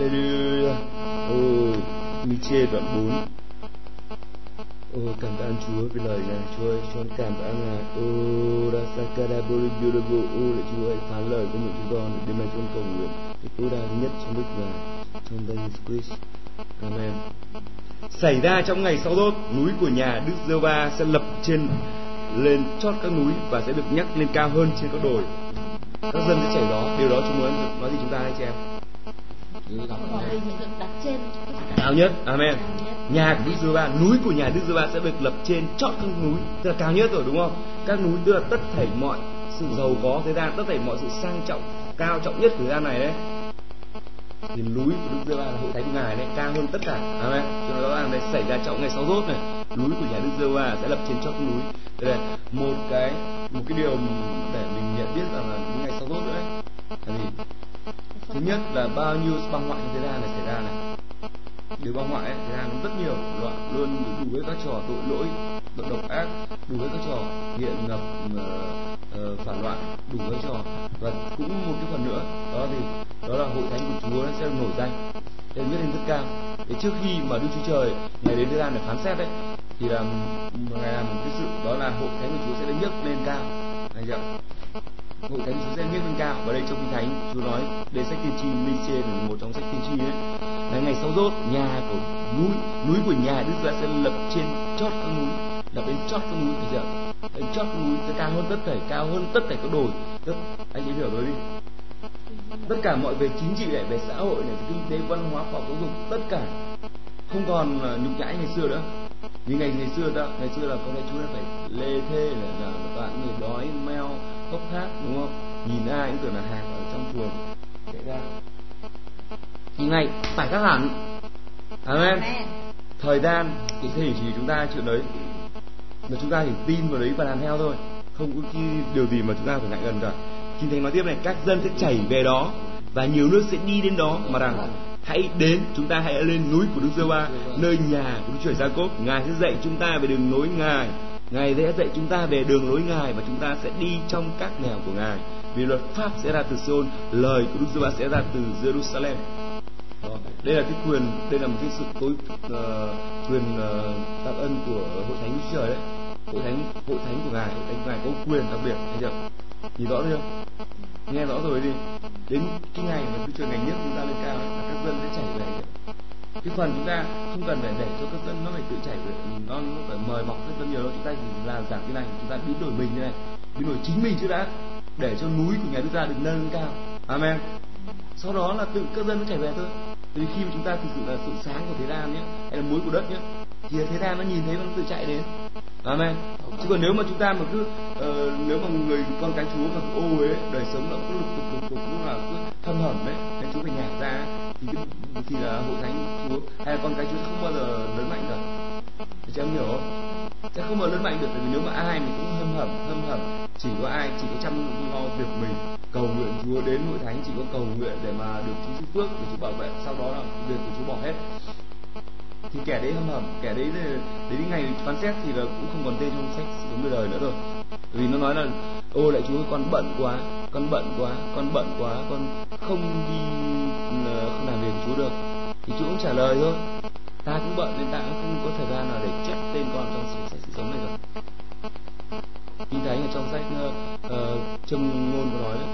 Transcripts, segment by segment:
Hallelujah. Ô, Miche đoạn 4. Ô, cảm ơn Chúa vì lời này. Chúa ơi, con cảm ơn Ngài. Ô, Rasakara Boribirobo. Ô, lạy Chúa ơi, phán lời của mình chúng con. Đêm nay con cầu nguyện. thì tối đa nhất trong đức Ngài. Trong danh Jesus Christ. Amen. Xảy ra trong ngày sau đốt, núi của nhà Đức giê va sẽ lập trên lên chót các núi và sẽ được nhắc lên cao hơn trên các đồi. Các dân sẽ chảy đó. Điều đó chúng muốn nói gì chúng ta hay chị em? Cao nhất, amen. Nhà của đức giê ba núi của nhà đức giê ba sẽ được lập trên chót các núi. Tức là cao nhất rồi, đúng không? Các núi tức là tất thảy mọi sự giàu có thế gian, tất thảy mọi sự sang trọng, cao trọng nhất của thế gian này đấy. Thì núi của đức Giê-ba là hội thánh của ngài đấy, cao hơn tất cả. Amen. Cho nên rõ ràng đây xảy ra trong ngày sáu rốt này. Núi của nhà đức Giê-ba sẽ lập trên chót các núi. Đây là một cái một cái điều để mình nhận biết rằng là ngày sáu rốt nữa đấy. Là gì thứ nhất là bao nhiêu băng ngoại trong thế gian này xảy ra này? Điều băng ngoại ấy, thế gian rất nhiều loạn luôn đủ với các trò tội lỗi tội độc ác đủ với các trò hiện ngập uh, uh, phản loạn đủ với trò và cũng một cái phần nữa. Đó thì đó là hội thánh của Chúa sẽ nổi danh. Lên biết lên rất cao. Để trước khi mà Đức Chúa Trời ngày đến thế gian để phán xét đấy thì là ngày làm một cái sự đó là hội thánh của Chúa sẽ được nhấc lên cao. Anh chưa hội thánh Chúa sẽ nhấc lên cao và đây trong kinh thánh Chúa nói đây sách tiên tri Ly là một trong sách tiên tri đấy là ngày sau rốt nhà của núi núi của nhà Đức Giê sẽ lập trên chót các núi lập lên chót các núi bây giờ. Lên chót các núi sẽ cao hơn tất thảy cao hơn tất thảy các đồi. Tất anh ấy hiểu rồi đi. Tất cả mọi về chính trị này về xã hội này về kinh tế văn hóa khoa học giáo dục tất cả. Không còn ờ, nhục nhã ngày xưa nữa. Như ngày ngày xưa ta ngày xưa là con cái chúa phải lê thê là, là toàn người đói meo khóc thác đúng không? Nhìn ai cũng tưởng là hàng ở trong chuồng chạy ra. Thì ngày phải khác hẳn. Amen. Thời gian cái thể chỉ chúng ta chuyện đấy mà chúng ta chỉ tin vào đấy và làm theo thôi. Không có cái điều gì mà chúng ta phải ngại gần cả. Kinh thánh nói tiếp này các dân sẽ chảy về đó và nhiều nước sẽ đi đến đó mà rằng hãy đến chúng ta hãy lên núi của Đức giê va nơi nhà của Đức Chúa Gia Cốp. Ngài sẽ dạy chúng ta về đường lối ngài ngài sẽ dạy chúng ta về đường lối ngài và chúng ta sẽ đi trong các nẻo của ngài. Vì luật pháp sẽ ra từ Sion lời của Đức giê va sẽ ra từ Jerusalem. Đây là cái quyền đây là một cái sự tối uh, quyền uh, đặc ân của hội thánh Đức Trời đấy. Hội thánh hội thánh của ngài hội thánh của ngài có quyền đặc biệt thấy chưa? Nhìn rõ chưa? Nghe rõ rồi đi. Đến cái ngày mà Đức Trời ngày nhất chúng ta lên cao là các dân sẽ chảy về cái phần chúng ta không cần phải để cho các dân nó phải tự chảy về nó, nó phải mời mọc các dân nhiều đâu chúng ta chỉ làm giảm cái này chúng ta biến đổi mình như này biến đổi chính mình chứ đã để cho núi của nhà Đức gia được nâng lên cao amen sau đó là tự các dân nó chảy về thôi vì khi mà chúng ta thực sự là sự sáng của thế gian nhé hay là muối của đất nhé thì thế gian nó nhìn thấy nó tự chạy đến amen chứ còn nếu mà chúng ta mà cứ uh, nếu mà người con cái chúa mà cứ ô ấy đời sống nó cứ lục tục lục tục lúc nào cứ thâm hầm đấy nên chúa phải nhả ra thì thì là hội thánh chúa. Hay là con cái chúa sẽ không bao giờ lớn mạnh được. Thì chị em hiểu. Không sẽ không bao giờ lớn mạnh được vì nếu mà ai mình cũng hâm hầm hâm hầm, chỉ có ai, chỉ có chăm lo việc mình, cầu nguyện chúa đến hội thánh, chỉ có cầu nguyện để mà được chúa chúc phước để chúa bảo vệ, sau đó là việc của chúa bỏ hết. Thì kẻ đấy hâm hầm, kẻ đấy đến ngày phán xét thì là cũng không còn tên trong sách sống đời đời nữa rồi. Vì nó nói là, ô lại chúa, con bận quá con bận quá con bận quá con không đi không làm việc chúa được. Thì chúa cũng trả lời thôi. Ta cũng bận nên ta cũng không có thời gian nào để chép tên con trong sách sự sống này rồi kinh thánh ở trong sách uh, trâm ngôn có nói đấy.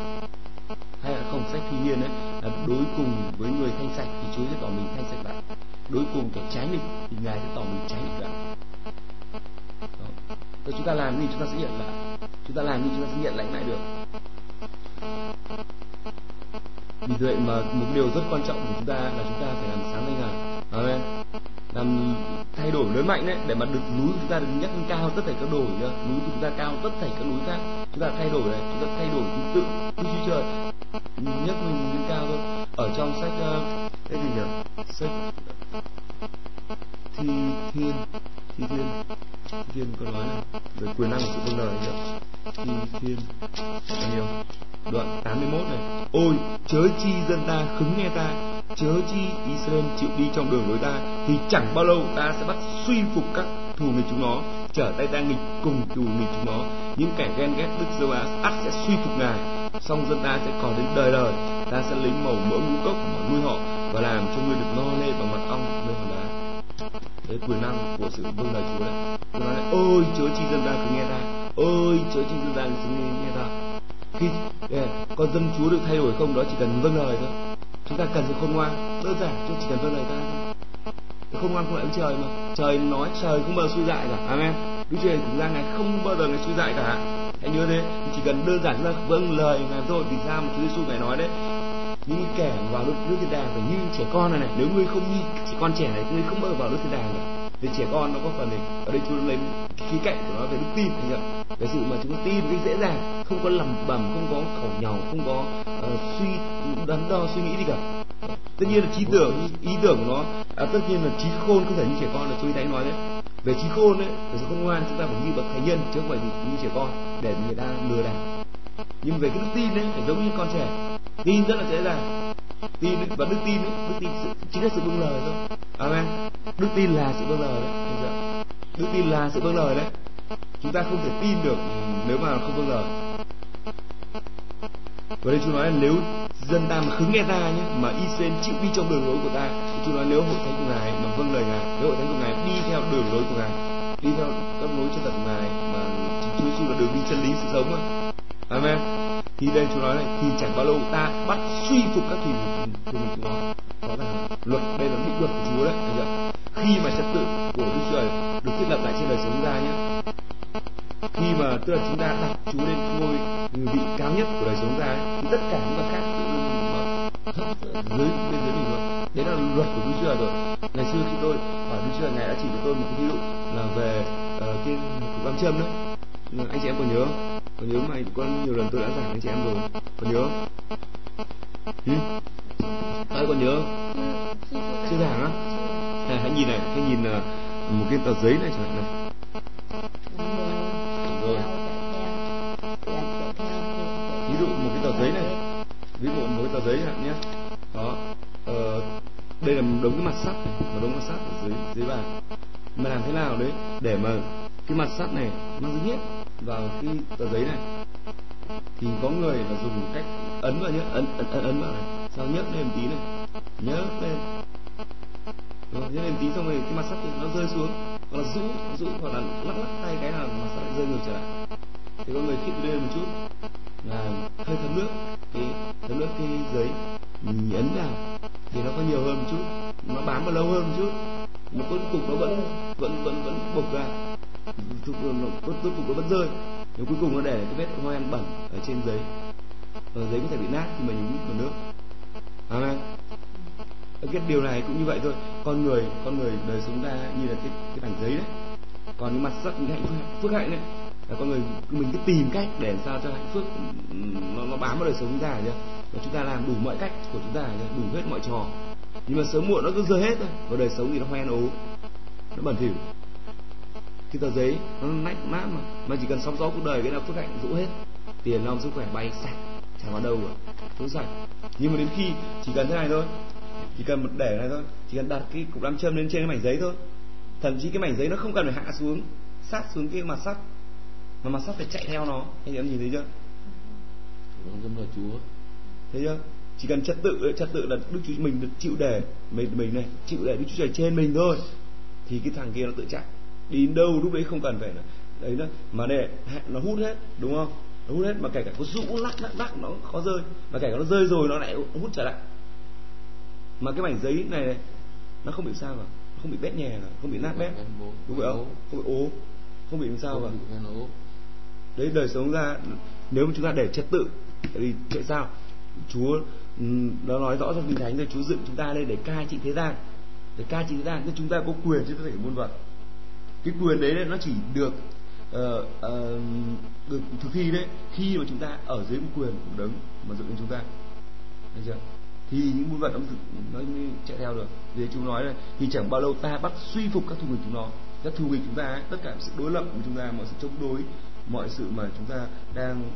Hay là không sách thi nhiên đấy là đối cùng với người thanh sạch thì chúa sẽ tỏ mình thanh sạch lại đối cùng kẻ trái nghịch thì ngài sẽ tỏ mình trái nghịch lại Và chúng ta làm gì chúng ta sẽ nhận lại. Chúng ta làm gì chúng ta sẽ nhận lãnh lại được vì vậy mà một điều rất quan trọng của chúng ta là chúng ta phải làm sáng lên ngày amen. Làm thay đổi lớn mạnh đấy để mà được núi chúng ta được nhắc lên cao tất cả các đồi nhá. Núi của chúng ta cao tất cả các núi khác. Chúng ta thay đổi này chúng ta thay đổi thứ tự thứ Chúa Trời. Nhất mình lên cao thôi. Ở trong sách uh, cái gì nhỉ? Sách thi thiên thi thiên. Thi thiên có nói là về quyền năng của sự vâng lời nhỉ? Thi thiên. Bao nhiêu đoạn 81 này. Ôi, chớ chi dân ta khứng nghe ta, chớ chi Israel chịu đi trong đường lối ta, thì chẳng bao lâu ta sẽ bắt suy phục các thù nghịch chúng nó, trở tay ta nghịch cùng thù nghịch chúng nó. Những kẻ ghen ghét đức giê va ắt sẽ suy phục ngài, song dân ta sẽ còn đến đời đời. Ta sẽ lấy màu mỡ ngũ cốc mà nuôi họ và làm cho người được no ong nơi hòn đá tới quyền năng của sự vâng lời Chúa đấy. Chúa nói là, ôi Chúa chi dân ta cứ nghe ta. Ôi Chúa chi dân ta cứ nghe, nghe ta. Khi yeah, con dân Chúa được thay đổi không đó chỉ cần vâng lời thôi. Chúng ta cần sự khôn ngoan. Đơn giản chúng chỉ cần vâng lời ta thôi. Khôn ngoan không phải ông trời mà. Trời nói trời không bao giờ suy dại cả. Amen. Đức Chúa thực ra ngài không bao giờ ngài suy dại cả. Hãy nhớ thế. Chỉ cần đơn giản chúng ta vâng lời ngài thôi. Vì sao mà Chúa Giêsu ngài nói đấy? Như kẻ vào nước, nước thiên đàng phải như trẻ con này này. Nếu ngươi không như trẻ con trẻ này ngươi không bao giờ vào nước thiên đàng được. Vì trẻ con nó có phần này. Ở đây Chúa lấy khí cạnh của nó về đức tin thì ạ sự mà chúng ta tin cái dễ dàng không có lầm bầm không có khẩu nhau không có uh, suy đắn đo suy nghĩ gì cả. Tất nhiên là trí tưởng ý tưởng của nó à, tất nhiên là trí khôn không thể như trẻ con là tôi đã nói đấy. Về trí khôn ấy về sự khôn ngoan chúng ta phải như bậc thánh nhân chứ không phải như trẻ con để người ta lừa đảo. Nhưng về cái đức tin ấy phải giống như con trẻ tin rất là dễ dàng. Tin và đức tin ấy, đức tin sự, chính là sự vâng lời thôi. Amen. Đức tin là sự vâng lời đấy. Chưa? đức tin là sự vâng lời đấy. Chúng ta không thể tin được nếu mà không vâng lời. Và đây Chúa nói là nếu dân ta mà khứng nghe ta nhé mà Israel chịu đi trong đường lối của ta thì Chúa nói nếu hội thánh của ngài mà vâng lời ngài nếu hội thánh của ngài đi theo đường lối của ngài đi theo các lối cho thật ngài mà Chúa Giêsu là đường đi chân lý sự sống mà Amen. Thì đây chú nói này thì chẳng bao lâu ta bắt suy phục các thủy của mình chúng nó. Đó là luật đây là định luật của Chúa đấy, thấy chưa? Khi mà trật tự của Đức Chúa được thiết lập lại trên đời sống chúng ta nhé. Khi mà tức là chúng ta đặt Chúa lên ngôi vị cao nhất của đời sống chúng ta ấy, thì tất cả những vật khác tự nhiên dưới bên dưới mình luôn. Đấy là luật của Đức Chúa rồi. Ngày xưa khi tôi hỏi Đức Chúa ngài đã chỉ cho tôi một cái ví dụ là về uh, cái cục nam châm đấy anh chị em còn nhớ không? Còn nhớ mày, có nhiều lần tôi đã giảng anh chị em rồi. Còn nhớ ừ? ai còn nhớ? Chưa giảng á? Này hãy nhìn này hãy nhìn ờ, một cái tờ giấy này chẳng hạn này. Rồi. Ví dụ một cái tờ giấy này. Ví dụ một cái tờ giấy hạn nhé. Đó ờ, đây là một đống cái mặt sắt này một đống mặt sắt ở dưới dưới bàn. Mà làm thế nào đấy? Để mà cái mặt sắt này nó dính hết vào cái tờ giấy này thì có người là dùng cách ấn vào nhé ấn ấn ấn, ấn vào này. Sau nhấc lên tí này? Nhấc lên. Rồi nhấc lên tí xong rồi cái mặt sắt nó rơi xuống. Hoặc là rũ rũ hoặc là lắc lắc tay cái là mặt sắt lại rơi ngược trở lại. Thì có người khít lên một chút. Là hơi thấm nước cái thấm nước cái giấy mình ấn vào thì nó có nhiều hơn một chút. Nó bám vào lâu hơn một chút. Mà cuối cùng nó vẫn vẫn vẫn vẫn bộc ra cuối cùng nó vẫn rơi. Nếu cuối cùng nó để cái vết hoen bẩn ở trên giấy ở giấy có thể bị nát khi mà nhúng vào nước. Vâng Amen cái điều này cũng như vậy thôi. Con người con người đời sống ta như là cái cái bản giấy đấy. Còn cái mặt sắc những hạnh phúc phước hạnh đấy, là con người mình cứ tìm cách để sao cho hạnh phúc nó, nó bám vào đời sống chúng ta nhá. Và chúng ta làm đủ mọi cách của chúng ta nhá đủ hết mọi trò. Nhưng mà sớm muộn nó cứ rơi hết thôi. Và đời sống thì nó hoen ố nó bẩn thỉu cái tờ giấy nó nách nát mà. Mà chỉ cần sóng gió cuộc đời cái nào phước hạnh rũ hết. Tiền nong sức khỏe bay sạch chẳng vào đâu cả. Rũ sạch. Nhưng mà đến khi chỉ cần thế này thôi chỉ cần một để này thôi chỉ cần đặt cái cục nam châm lên trên cái mảnh giấy thôi. Thậm chí cái mảnh giấy nó không cần phải hạ xuống sát xuống cái mặt sắt mà mặt sắt phải chạy theo nó. Anh em nhìn thấy chưa? Chúa là Chúa. Thấy chưa? Chỉ cần trật tự trật tự là đức chúa mình được chịu để mình mình này chịu để đức chúa trời trên mình thôi. Thì cái thằng kia nó tự chạy đi đâu lúc đấy không cần phải đấy nữa mà để nó hút hết đúng không? Nó hút hết mà kể cả có rũ lắc lắc lắc nó khó rơi. Mà kể cả nó rơi rồi nó lại hút trở lại. Mà cái mảnh giấy này, này nó không bị sao cả. Nó không bị bét nhè cả không bị nát bét. Đúng không? Không bị ố. Không bị sao cả. đấy đời sống ra nếu mà chúng ta để trật tự thì tại sao? Chúa nó nói rõ trong kinh thánh là Chúa dựng chúng ta lên để cai trị thế gian. Để cai trị thế gian nên chúng ta có quyền chứ không phải muôn vật cái quyền đấy nó chỉ được uh, uh, được thực thi đấy khi mà chúng ta ở dưới một quyền của đấng mà dựng lên chúng ta. Thấy chưa? Thì những muôn vật nó, nó mới chạy theo được. Vì chúng nói là thì chẳng bao lâu ta bắt suy phục các thù nghịch chúng nó. Các thù nghịch chúng ta ấy, tất cả sự đối lập của chúng ta mọi sự chống đối mọi sự mà chúng ta đang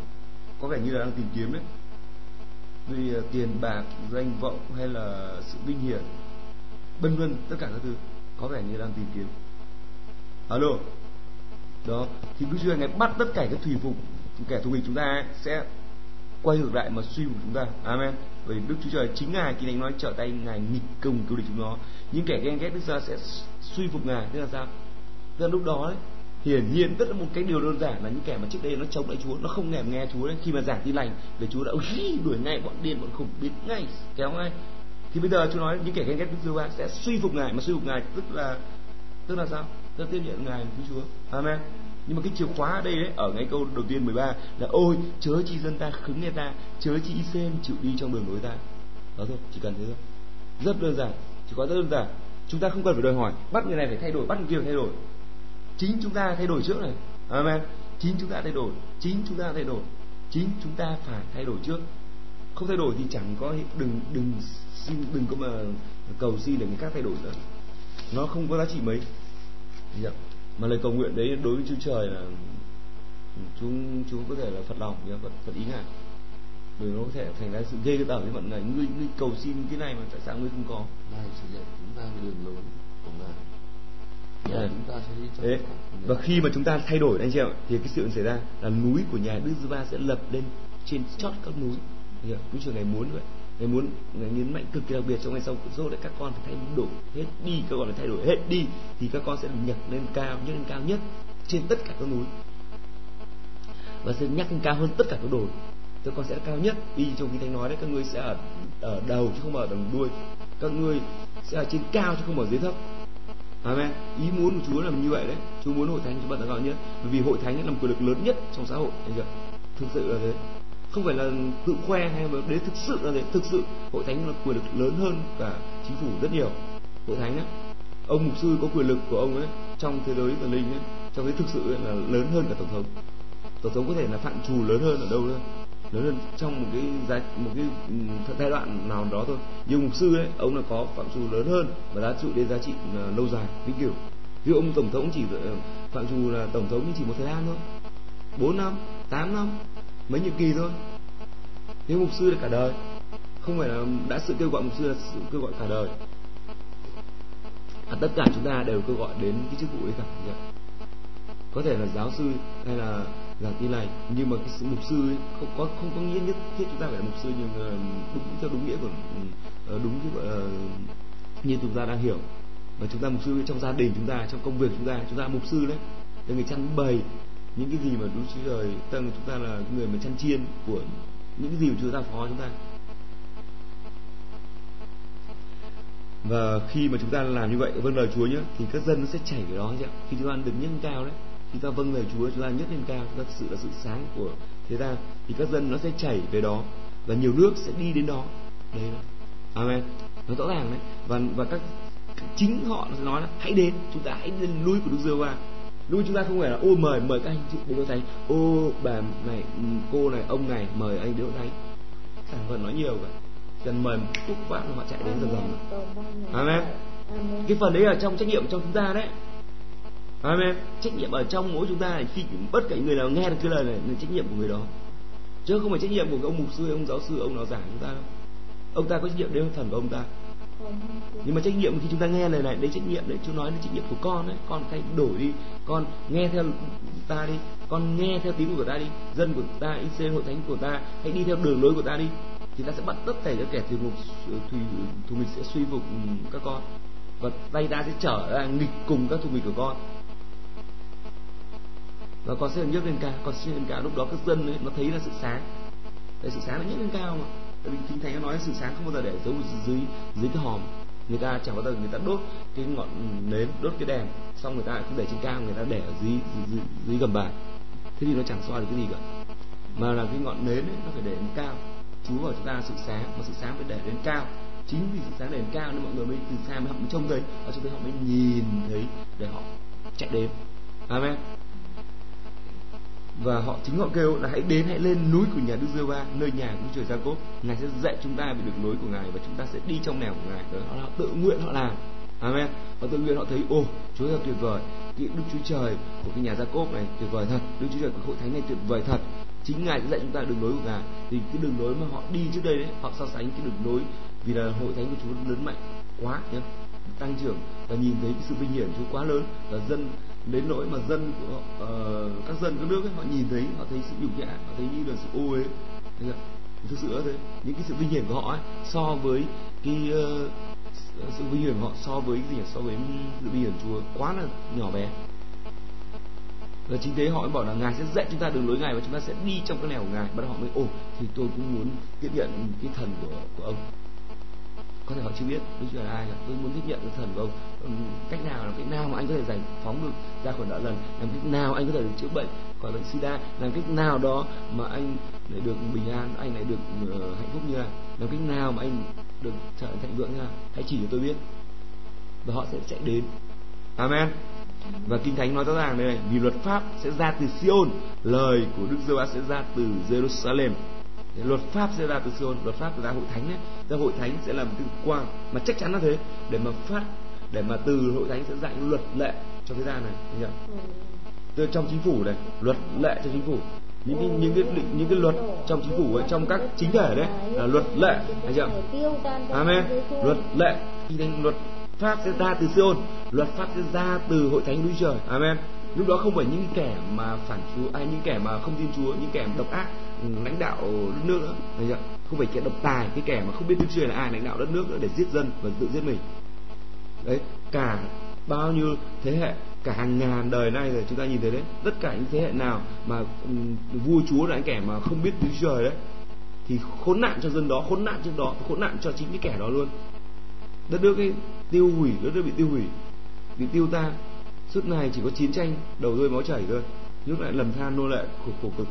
có vẻ như là đang tìm kiếm đấy. Vì uh, tiền bạc danh vọng hay là sự vinh hiển vân vân tất cả các thứ có vẻ như đang tìm kiếm alo. Đó thì Đức Chúa Ngày bắt tất cả các thủy phục kẻ thù địch chúng ta sẽ quay ngược lại mà suy phục chúng ta. Amen. Bởi đức chúa trời chính ngài khi đánh nói trở tay ngài nghịch cùng cứu địch chúng nó. Những kẻ ghen ghét đức ra sẽ suy phục ngài. Tức là sao? Tức là lúc đó ấy, hiển nhiên tất là một cái điều đơn giản là những kẻ mà trước đây nó chống lại Chúa nó không nghe, nghe Chúa đấy khi mà giảng tin lành về Chúa đã đuổi ngay bọn điên bọn khủng biết ngay kéo ngay. Thì bây giờ Chúa nói những kẻ ghen ghét Đức giê sẽ suy phục ngài mà suy phục ngài tức là tức là sao? Ta tiếp nhận ngài cứu Chúa. Amen. Nhưng mà cái chìa khóa ở đây đấy, ở ngay câu đầu tiên 13 là, ôi, chớ chi dân ta khứng nghe ta, chớ chi xem chịu đi trong đường lối ta. Đó thôi, chỉ cần thế thôi. Rất đơn giản chỉ có rất đơn giản. Chúng ta không cần phải đòi hỏi, bắt người này phải thay đổi, bắt người kia phải thay đổi. Chính chúng ta thay đổi trước này. Amen. Chính chúng ta thay đổi, chính chúng ta thay đổi, chính chúng ta phải thay đổi trước. Không thay đổi thì chẳng có đừng đừng xin, đừng có mà cầu xin để người khác thay đổi nữa. Nó không có giá trị mấy dạ. mà lời cầu nguyện đấy đối với chúa trời là chúng chúng có thể là phật lòng nhá phật phật ý ngài bởi nó có thể thành ra sự ghê tởm với mọi người ngươi ngươi cầu xin cái này mà tại sao ngươi không có ngài chỉ dạy chúng ta cái đường lối của ngài Đấy. chúng ta sẽ Đấy. Và khi mà chúng ta thay đổi anh chị em thì cái sự xảy ra là núi của nhà Đức Giê-va sẽ lập lên trên chót các núi. Anh chị ạ, Đức Chúa ngày muốn vậy. Ngài muốn ngài nhấn mạnh cực kỳ đặc biệt trong ngày sau dỗ để các con phải thay đổi hết đi, các con phải thay đổi hết đi thì các con sẽ được nhấc lên cao, nhấc lên cao nhất trên tất cả các núi và sẽ nhắc lên cao hơn tất cả các đồi các con sẽ cao nhất đi trong khi thánh nói đấy các ngươi sẽ ở ở đầu chứ không ở đằng đuôi các ngươi sẽ ở trên cao chứ không ở dưới thấp Amen. Ý muốn của Chúa là như vậy đấy. Chúa muốn hội thánh chúng ta cao nhất, bởi vì hội thánh là một quyền lực lớn nhất trong xã hội, thấy chưa? Thực sự là thế. Không phải là tự khoe hay mà đấy thực sự là thế. Thực sự hội thánh là quyền lực lớn hơn cả chính phủ rất nhiều. Hội thánh ấy, ông mục sư có quyền lực của ông ấy trong thế giới thần linh ấy, trong cái thực sự ấy là lớn hơn cả tổng thống. Tổng thống có thể là phạm trù lớn hơn ở đâu nữa lớn hơn trong một cái giai một cái ừ, giai đoạn nào đó thôi nhưng mục sư ấy ông là có phạm trù lớn hơn và giá trị đến giá trị ờ, lâu dài vĩnh cửu ví dụ ông tổng thống chỉ ờ, phạm trù là tổng thống chỉ một thời gian thôi 4 năm 8 năm mấy nhiệm kỳ thôi. Nếu mục sư là cả đời không phải là đã sự kêu gọi mục sư là sự kêu gọi cả đời. À, tất cả chúng ta đều kêu gọi đến cái chức vụ đấy cả nhỉ? có thể là giáo sư hay là giảng tin này, nhưng mà cái sự mục sư ấy không có không có nghĩa nhất thiết chúng ta phải là mục sư nhưng đúng theo đúng nghĩa của ờ, đúng cái gọi là như chúng ta đang hiểu. Và chúng ta mục sư trong gia đình chúng ta trong công việc chúng ta chúng ta mục sư đấy là người chăn bày những cái gì mà đúng chúa trời tầng chúng ta là người mà chăn chiên của những cái gì mà chúa ta phó chúng ta. Và khi mà chúng ta làm như vậy vâng lời Chúa nhé, thì các dân nó sẽ chảy về đó chứ ạ. Khi chúng ta được nhân cao đấy chúng ta vâng lời Chúa, chúng ta nhất lên cao chúng ta thực sự là sự sáng của thế gian, thì các dân nó sẽ chảy về đó và nhiều nước sẽ đi đến đó. Đấy đó. amen. Nó rõ ràng đấy. Và và các, chính họ sẽ nói là, hãy đến, chúng ta hãy lên núi của Đức giê va lúc chúng ta không phải là ô mời mời các anh chị đến thánh ô, bà này ừ, cô này, ông này, mời anh đến thánh sản phẩm nói nhiều vậy. Dần mời phúc bạn họ chạy đến dần dần. Amen cái phần đấy ở trong trách nhiệm trong chúng ta đấy. Amen trách nhiệm ở trong mỗi chúng ta này khi bất kể người nào nghe được cái lời này là trách nhiệm của người đó. Chứ không phải trách nhiệm của ông mục sư, ông giáo sư, ông nào giảng chúng ta đâu. Ông ta có trách nhiệm đến thần của ông ta nhưng mà trách nhiệm khi chúng ta nghe lời này đấy trách nhiệm đấy chú nói là trách nhiệm của con đấy con thay đổi đi. Con nghe theo ta đi. Con nghe theo tiếng của ta đi. Dân của ta IC hội thánh của ta hãy đi theo đường lối của ta đi. Thì ta sẽ bắt tất cả các kẻ thù mục thù, thù nghịch sẽ suy phục các con. Và tay ta sẽ trở ra nghịch cùng các thù nghịch của con. Và con sẽ nhấc lên cao. Con sẽ lên cao. Lúc đó các dân ấy, nó thấy là sự sáng. Đấy, sự sáng nó nhấc lên cao mà tại vì kinh thánh nó nói sự sáng không bao giờ để giấu dưới dưới cái hòm. Người ta chẳng bao giờ người ta đốt cái ngọn nến đốt cái đèn xong người ta không để trên cao người ta để ở dưới dưới, dưới, dưới gầm bàn. Thế thì nó chẳng soi được cái gì cả. Mà là cái ngọn nến ấy, nó phải để lên cao. Chúa bảo chúng ta sự sáng mà sự sáng phải để lên cao. Chính vì sự sáng để lên cao nên mọi người mới từ xa mới họ mới trông thấy. Và trông thấy họ mới nhìn thấy để họ chạy đến. Amen và họ chính họ kêu là hãy đến, hãy lên núi của nhà Đức giê va nơi nhà của Chúa Gia-cốp ngài sẽ dạy chúng ta về đường lối của ngài và chúng ta sẽ đi trong nẻo của ngài. Đó họ tự nguyện họ làm. Amen. Họ tự nguyện họ thấy ô Chúa thật tuyệt vời. Cái Đức Chúa Trời của cái nhà Gia-cốp này tuyệt vời thật. Đức Chúa Trời của hội thánh này tuyệt vời thật. Chính ngài dạy chúng ta đường lối của ngài. Thì cái đường lối mà họ đi trước đây đấy, họ so sánh cái đường lối vì là hội thánh của Chúa lớn mạnh quá nhé tăng trưởng và nhìn thấy cái sự vinh hiển Chúa quá lớn và dân đến nỗi mà dân của họ, uh, các dân các nước ấy, họ nhìn thấy họ thấy sự nhục nhã họ thấy như là sự ô uế. Thực sự thế. Những cái sự vinh hiển của họ ấy, so với cái uh, sự vinh hiển của họ so với cái gì so với sự vinh hiển Chúa quá là nhỏ bé. Và chính thế họ mới bảo là ngài sẽ dạy chúng ta đường lối ngài và chúng ta sẽ đi trong cái nẻo của ngài. Bắt đầu họ mới ồ thì tôi cũng muốn tiếp nhận cái thần của của ông có thể họ chưa biết. Đức Chúa là ai cả. Tôi muốn tiếp nhận cái thần của ông. Cách nào là cách nào mà anh có thể giải phóng được ra khỏi nợ lần? Làm cách nào anh có thể được chữa bệnh khỏi bệnh sida? Làm cách nào đó mà anh lại được bình an anh lại được uh, hạnh phúc như nào làm cách nào mà anh được trở thành thịnh vượng như nào hãy chỉ cho tôi biết. Và họ sẽ chạy đến. Amen. Và kinh thánh nói rõ ràng đây này vì luật pháp sẽ ra từ Sion lời của Đức giê va sẽ ra từ Jerusalem luật pháp sẽ ra từ Sion luật pháp sẽ ra hội thánh ấy. Ra hội thánh sẽ là một cái quang mà chắc chắn là thế. Để mà phát, để mà từ hội thánh sẽ dạy luật lệ cho thế gian này nhỉ từ trong chính phủ này, luật lệ cho chính phủ. Những cái những cái định, những cái luật trong chính phủ ấy, trong các chính thể đấy, là luật lệ, thấy chưa? Amen. Luật lệ. Khi đến luật pháp sẽ ra từ Sion luật pháp sẽ ra từ hội thánh núi trời. Amen. Lúc đó không phải những kẻ mà phản chúa ai những kẻ mà không tin chúa, những kẻ độc ác. Ừ. lãnh đạo đất nước nữa. Chưa? Không phải kẻ độc tài cái kẻ mà không biết tuyên truyền là ai lãnh đạo đất nước nữa để giết dân và tự giết mình. Đấy cả bao nhiêu thế hệ cả hàng ngàn đời nay rồi chúng ta nhìn thấy đấy tất cả những thế hệ nào mà um, vua chúa là những kẻ mà không biết tiếng trời đấy thì khốn nạn cho dân đó khốn nạn cho đó khốn nạn cho chính cái kẻ đó luôn. Đất nước ấy tiêu hủy đất nước bị tiêu hủy bị tiêu tan. Suốt ngày chỉ có chiến tranh đầu rơi máu chảy thôi. Nước lại lầm than nô lệ khổ khổ cực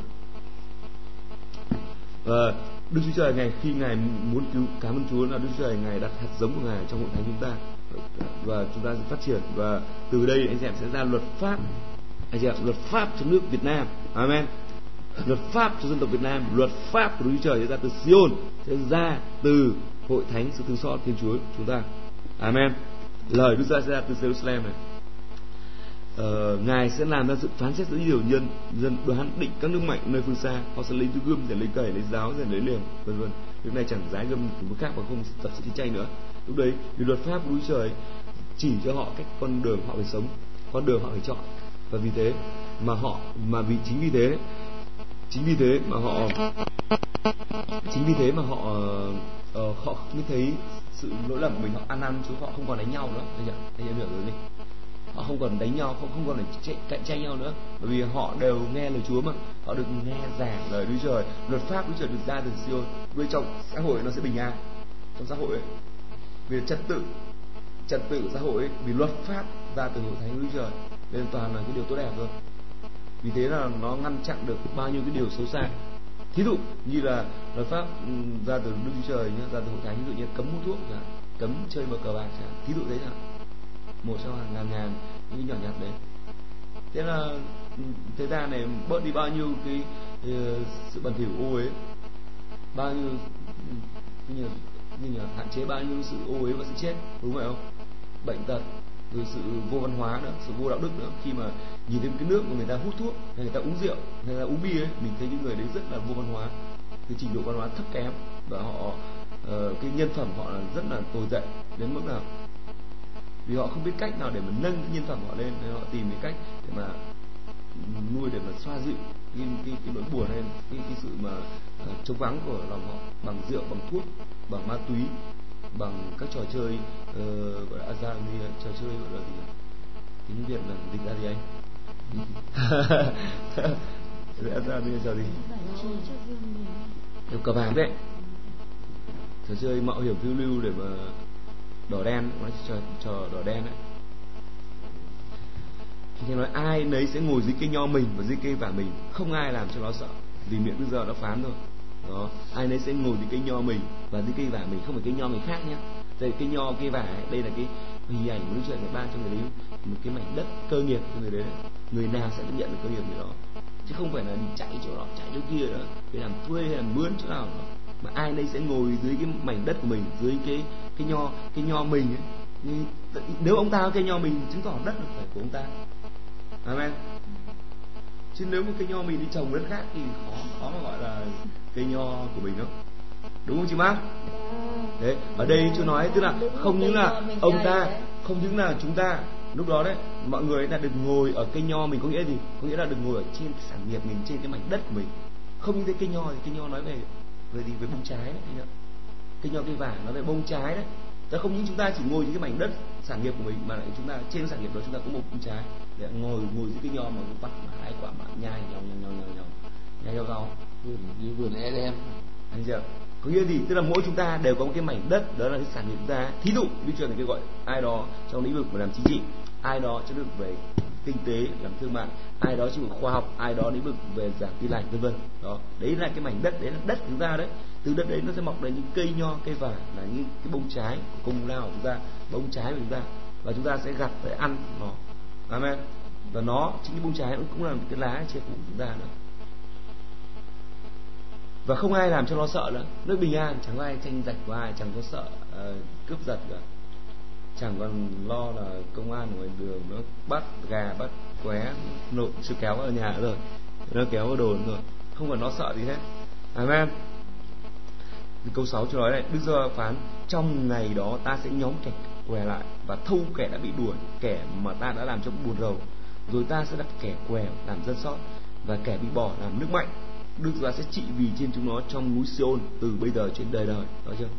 và Đức Chúa Trời ngày khi ngài muốn cứu, cảm ơn Chúa là Đức Chúa Trời ngài đặt hạt giống của ngài trong hội thánh chúng ta. Và chúng ta sẽ phát triển. Và từ đây anh em sẽ ra luật pháp. Anh chị em, luật pháp cho nước Việt Nam. Amen. Luật pháp cho dân tộc Việt Nam, luật pháp của Đức Chúa Trời sẽ ra từ Sion, sẽ ra từ hội thánh, sự thương xót Thiên Chúa chúng ta. Amen. Lời Đức Chúa sẽ ra từ Jerusalem này uh, ngài sẽ làm ra sự phán xét giữa nhiều nhân dân đoán định các nước mạnh nơi phương xa. Họ sẽ lấy túi gươm để lấy cày lấy giáo để lấy liềm vân vân. Lúc này chẳng dái gươm của khác và không tập sự chiến tranh nữa. Lúc đấy vì luật pháp của Trời chỉ cho họ cách con đường họ phải sống con đường họ phải chọn. Và vì thế mà họ mà vì chính vì thế chính vì thế mà họ chính vì thế mà họ uh, họ mới thấy sự lỗi lầm của mình. Họ ăn năn chứ họ không còn đánh nhau nữa. Anh em anh em hiểu rồi gì họ không còn đánh nhau không không còn phải cạnh tranh nhau nữa. Bởi vì họ đều nghe lời Chúa mà. Họ được nghe giảng lời Đức Trời. Luật pháp Đức Trời được ra từ Siôn. Với trong xã hội nó sẽ bình an trong xã hội ấy. Vì trật tự trật tự xã hội ấy, vì luật pháp ra từ hội thánh Đức Trời nên toàn là cái điều tốt đẹp thôi. Vì thế là nó ngăn chặn được bao nhiêu cái điều xấu xa. Thí dụ như là luật pháp ừ, ra từ Đức Chúa Trời nhá, ra từ hội thánh ví dụ như cấm hút thuốc chẳng cấm chơi bờ cờ bạc chẳng thí dụ đấy chẳng một trong hàng ngàn ngàn những nhỏ nhặt đấy. Thế là ừ, thế thời gian này bớt đi bao nhiêu cái, uh, sự bẩn thỉu ô uế? Bao nhiêu ừ, như như là hạn chế bao nhiêu sự ô uế và sự chết đúng vậy không? Bệnh tật rồi sự vô văn hóa nữa sự vô đạo đức nữa. Khi mà nhìn thấy cái nước mà người ta hút thuốc hay người ta uống rượu hay là uống bia ấy, mình thấy những người đấy rất là vô văn hóa. Cái trình độ văn hóa thấp kém và họ uh, cái nhân phẩm họ là rất là tồi tệ đến mức nào vì họ không biết cách nào để mà nâng cái nhân phẩm họ lên nên họ tìm cái cách để mà nuôi để mà xoa dịu cái cái, cái nỗi buồn lên cái, cái sự mà uh, trống vắng của lòng họ bằng rượu bằng thuốc bằng ma túy bằng các trò chơi uh, gọi là ra như trò chơi gọi là gì tiếng việt là dịch ra gì anh? Ra như trò gì? Kiểu cờ vàng đấy trò chơi mạo hiểm phiêu lưu để mà đỏ đen nó chờ, chờ đỏ đen ấy. thì nói ai nấy sẽ ngồi dưới cây nho mình và dưới cây vả mình. Không ai làm cho nó sợ vì miệng bây giờ nó phán rồi. đó ai nấy sẽ ngồi dưới cây nho mình và dưới cây vả mình không phải cây nho người khác nhé đây cây nho cây vả ấy, đây là cái hình ảnh của đức trời người ban cho người đấy một cái mảnh đất cơ nghiệp cho người đấy. Người nào sẽ nhận được cơ nghiệp người đó? Chứ không phải là đi chạy chỗ đó chạy chỗ kia nữa để làm thuê hay làm mướn chỗ nào nữa mà ai đây sẽ ngồi dưới cái mảnh đất của mình dưới cái cái nho cái nho mình ấy. nếu ông ta có cây nho mình chứng tỏ đất là phải của ông ta. Amen. Chứ nếu một cây nho mình đi trồng đất khác thì khó khó mà gọi là cây nho của mình đâu. Đúng không chị má đấy ở đây chú nói tức là không những là ông ta không những là chúng ta lúc đó đấy mọi người là đừng ngồi ở cây nho mình có nghĩa gì? Có nghĩa là đừng ngồi ở trên cái sản nghiệp mình trên cái mảnh đất của mình. Không như thế cây nho thì cây nho nói về về gì về bông trái đấy cây nho cây vàng nó về bông trái đấy. Chứ không những chúng ta chỉ ngồi trên cái mảnh đất sản nghiệp của mình mà lại chúng ta trên sản nghiệp đó chúng ta có một bông trái. Để ngồi ngồi dưới cái nho mà bắt hai quả mà nhai nhau nhau nhau nhau nhau. Nhai nhau rau vườn như vườn Eden anh chưa? Có nghĩa gì? Tức là mỗi chúng ta đều có một cái mảnh đất đó là cái sản nghiệp chúng ta. Thí dụ như chuyện này kêu gọi ai đó trong lĩnh vực mà làm chính trị ai đó trong lĩnh vực về kinh tế làm thương mại ai đó chịu khoa học ai đó lĩnh vực về giảng tin lành vân vân. Đó đấy là cái mảnh đất đấy là đất của chúng ta đấy. Từ đất đấy nó sẽ mọc lên những cây nho cây vải là những cái bông trái của công lao của chúng ta bông trái của chúng ta. Và chúng ta sẽ gặt để ăn nó. Amen. Và nó chính cái bông trái cũng là cái lá che phủ chúng ta nữa. Và không ai làm cho nó sợ nữa. Nước bình an chẳng có ai tranh giành của ai chẳng có sợ uh, cướp giật cả chẳng còn lo là công an ngoài đường nó bắt gà, bắt qué, nộp sự kéo ở nhà rồi. Nó kéo vào đồn rồi. Không còn nó sợ gì hết. Amen. Câu 6 cho nói này, Đức giê phán, trong ngày đó ta sẽ nhóm kẻ què lại và thâu kẻ đã bị đuổi, kẻ mà ta đã làm cho buồn rầu. Rồi ta sẽ đặt kẻ què làm dân sót và kẻ bị bỏ làm nước mạnh. Đức giê sẽ trị vì trên chúng nó trong núi Siôn từ bây giờ trên đời đời. Đó chưa?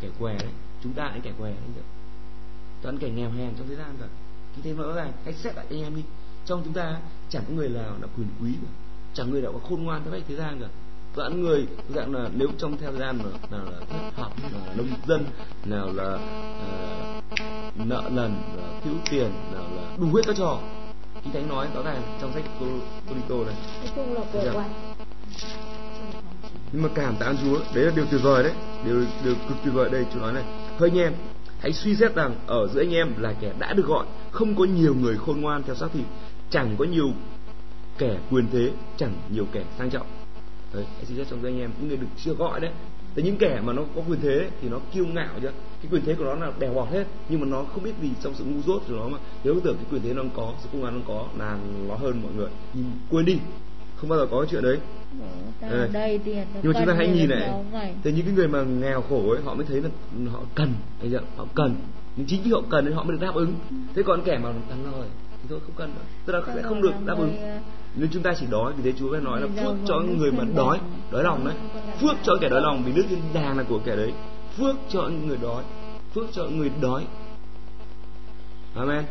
Kẻ què đấy. Chúng ta là kẻ què đấy chưa toàn kẻ nghèo hèn trong thế gian cả cái thế rõ ràng hãy xét lại anh em đi. Trong chúng ta chẳng có người nào là quyền quý cả. Chẳng người nào có khôn ngoan thế thế gian cả. Toàn người dạng là nếu trong theo thời gian mà nào là thất học là nông dân nào là uh, nợ nần là thiếu tiền nào là đủ hết các trò. Kinh thánh nói rõ ràng trong sách Cô này. Là nhưng mà cảm tạ Chúa đấy là điều tuyệt vời đấy. Điều điều cực tuyệt vời đây Chúa nói này. Hơi anh em hãy suy xét rằng ở giữa anh em là kẻ đã được gọi, không có nhiều người khôn ngoan theo xác thịt, chẳng có nhiều kẻ quyền thế, chẳng nhiều kẻ sang trọng. Đấy, hãy suy xét trong giữa anh em, những người được chưa gọi đấy. Thế những kẻ mà nó có quyền thế thì nó kiêu ngạo chứ cái quyền thế của nó là đèo bọt hết, nhưng mà nó không biết gì trong sự ngu dốt của nó mà. Nếu tưởng cái quyền thế nó có, sự công an nó có, là nó hơn mọi người. Nhưng quên đi không bao giờ có chuyện đấy. Đây, đây tiền nhưng mà chúng ta hãy nhìn này. thì những cái người mà nghèo khổ ấy họ mới thấy là họ cần thấy chưa? họ cần. Nhưng chính vì họ cần nên họ mới được đáp ứng. Thế còn kẻ mà thằng lời thì thôi không cần nữa. Tức là sẽ không được đáp ứng. Nên chúng ta chỉ đói vì thế Chúa mới nói là phước cho người mà đói đói lòng đấy. Phước cho kẻ đói lòng vì nước thiên đàng là của kẻ đấy. Phước cho người đói. Phước cho người đói. Amen.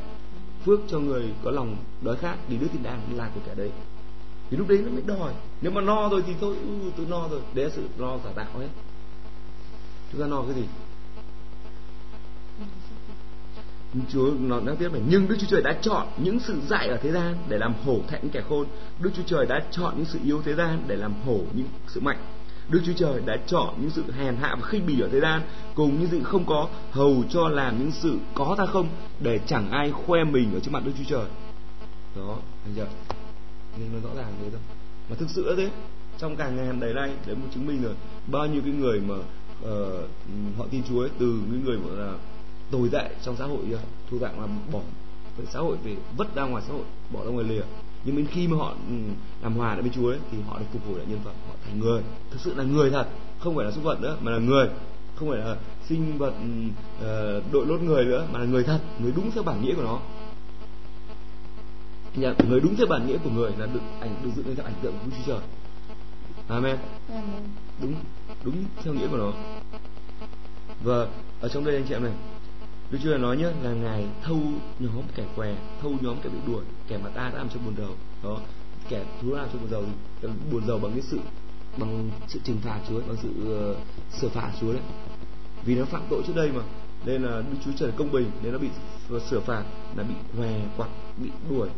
Phước cho người có lòng đói khát vì nước thiên đàng là của kẻ đấy thì lúc đấy nó mới đòi. Nếu mà no rồi thì thôi ừ, tôi no rồi. Đấy là sự no giả tạo ấy chúng ta no cái gì? Chúa nó đang tiếp này nhưng Đức Chúa Trời đã chọn những sự dại ở thế gian để làm hổ thẹn kẻ khôn. Đức Chúa Trời đã chọn những sự yếu thế gian để làm hổ những sự mạnh. Đức Chúa Trời đã chọn những sự hèn hạ và khinh bỉ ở thế gian cùng những sự không có hầu cho làm những sự có ta không để chẳng ai khoe mình ở trước mặt Đức Chúa Trời. Đó anh chưa nhưng nó rõ ràng thế thôi. Mà thực sự là thế. Trong cả ngàn đầy nay đấy một chứng minh rồi. Bao nhiêu cái người mà uh, họ tin Chúa ấy, từ những người mà là tồi tệ trong xã hội thu dạng là bỏ với xã hội về vứt ra ngoài xã hội bỏ ra ngoài lìa. Nhưng đến khi mà họ ừ, làm hòa lại với Chúa ấy, thì họ được phục hồi lại nhân phẩm họ thành người. Thực sự là người thật. Không phải là súc vật nữa mà là người. Không phải là sinh vật uh, đội lốt người nữa mà là người thật. Người đúng theo bản nghĩa của nó nhận người đúng theo bản nghĩa của người là được ảnh được dựng lên theo ảnh tượng của Chúa Trời. Amen. Đúng đúng theo nghĩa của nó. Và ở trong đây anh chị em này Đức Chúa nói nhé là ngài thâu nhóm kẻ què thâu nhóm kẻ bị đuổi kẻ mà ta đã làm cho buồn rầu đó kẻ Chúa làm cho buồn rầu thì buồn rầu bằng cái sự bằng sự trừng phạt Chúa bằng sự uh, sửa phạt Chúa đấy. Vì nó phạm tội trước đây mà nên là Đức Chúa Trời công bình nên nó bị sửa phạt là bị què quặt bị đuổi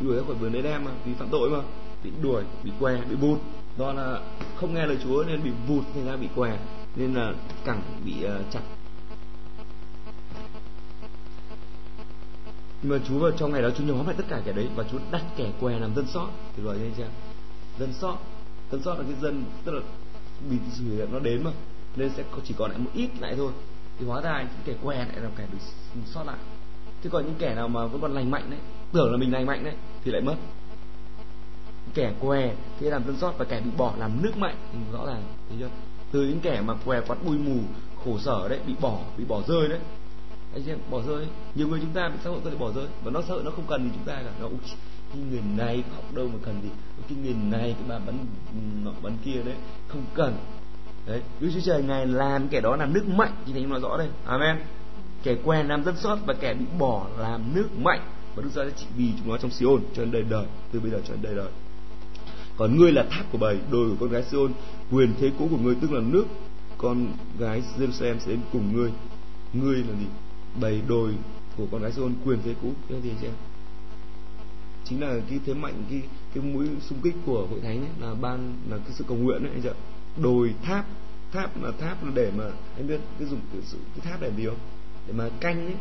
đuổi ra khỏi vườn Eden mà vì phạm tội mà. Bị đuổi bị què bị bụt do là không nghe lời Chúa nên bị vụt thành ra bị què nên là cẳng bị uh, chặt. Nhưng mà Chúa vào trong ngày đó Chúa nhóm lại tất cả kẻ đấy và Chúa đặt kẻ què làm dân sót thì rồi anh chưa? Dân sót dân sót là cái dân tức là bị sự nó đến mà nên sẽ chỉ còn lại một ít lại thôi. Thì hóa ra những kẻ què lại là kẻ bị sót lại. Thế còn những kẻ nào mà vẫn còn lành mạnh đấy tưởng là mình lành mạnh đấy, thì lại mất. Kẻ què thì làm dân sót và kẻ bị bỏ làm nước mạnh. Ừ, rõ ràng, thấy chưa? Từ những kẻ mà què quát bụi mù, khổ sở đấy, bị bỏ bị bỏ rơi đấy. Anh xem bỏ rơi. Nhiều người chúng ta bị xã hội có thể bỏ rơi, và nó sợ nó không cần thì chúng ta cả. Nó cái người này học đâu mà cần gì. Cái người này cái bà bắn, nọ, bắn kia đấy, không cần. Đấy, Đức Chúa Trời, ngài làm kẻ đó làm nước mạnh. Thì thánh nói rõ đây. Amen. Kẻ què làm dân sót và kẻ bị bỏ làm nước mạnh và Đức Giêsu sẽ trị vì chúng nó trong Siôn cho đến đời đời từ bây giờ cho đến đời đời. Còn ngươi là tháp của bầy đồi của con gái Siôn quyền thế cũ của ngươi tức là nước. Con gái Jerusalem sẽ đến cùng ngươi. Ngươi là gì? Bầy đồi của con gái Siôn quyền thế cũ. Cái gì anh em chính là cái thế mạnh cái cái mũi xung kích của hội thánh ấy, là ban là cái sự cầu nguyện đấy anh chị ạ. Đồi tháp tháp là tháp là để mà anh biết cái dùng cái, cái tháp để gì không? Để mà canh ấy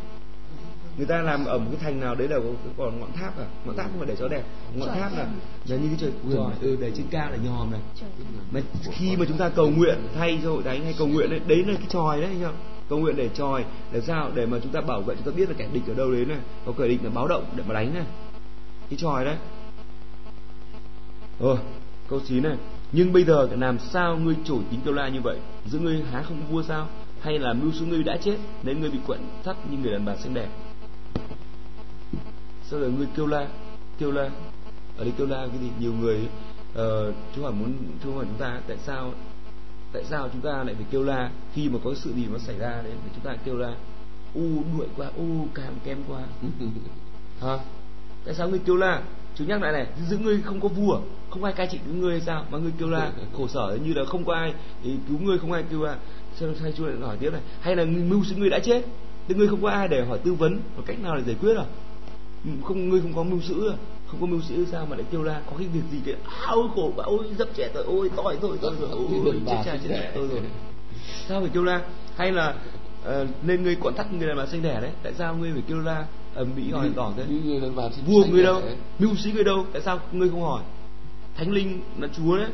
người ta làm ở một cái thành nào đấy là có còn ngọn tháp à? Ngọn tháp không phải để cho đẹp. Ngọn tháp là là như cái trời tròn ừ, để trên cao là nhòm này. Mà khi mà chúng ta cầu nguyện thay cho hội thánh hay cầu nguyện đấy đấy là cái tròi đấy anh không cầu nguyện để tròi để sao? Để mà chúng ta bảo vệ chúng ta biết là kẻ địch ở đâu đấy này. Có kẻ địch là báo động để mà đánh này. Cái tròi đấy. Rồi câu 9 này. Nhưng bây giờ làm sao ngươi trổi tính kêu la như vậy? Giữa ngươi há không vua sao? Hay là mưu sư ngươi đã chết nên ngươi bị quận thắt như người đàn bà xinh đẹp sao giờ ngươi kêu la kêu la. Ở đây kêu la cái gì? Nhiều người uh, chú hỏi muốn chú hỏi chúng ta tại sao tại sao chúng ta lại phải kêu la khi mà có sự gì nó xảy ra đấy thì chúng ta kêu la u đuổi quá u cảm kém quá hả? Tại sao ngươi kêu la? Chú nhắc lại này giữ ngươi không có vua không ai cai trị cứu ngươi hay sao mà ngươi kêu la? Khổ sở như là không có ai thì cứu ngươi không ai kêu la. Sao hay chú lại hỏi tiếp này hay là mưu sĩ ngươi đã chết thì ngươi không có ai để hỏi tư vấn có cách nào để giải quyết à không ngươi không có mưu à không có mưu sĩ sao mà lại kêu la có cái việc gì cái áo khổ quá ôi dập trẻ rồi ôi tỏi thôi thôi rồi ôi chết cha chết mẹ tôi rồi. Sao phải kêu la? Hay là uh, nên ngươi quặn thắt người đàn bà sinh đẻ đấy? Tại sao ngươi phải kêu la ầm mỹ hỏi đỏ thế? Vua ngươi đâu? mưu sĩ ngươi đâu? Tại sao ngươi không hỏi? Thánh linh là chúa đấy.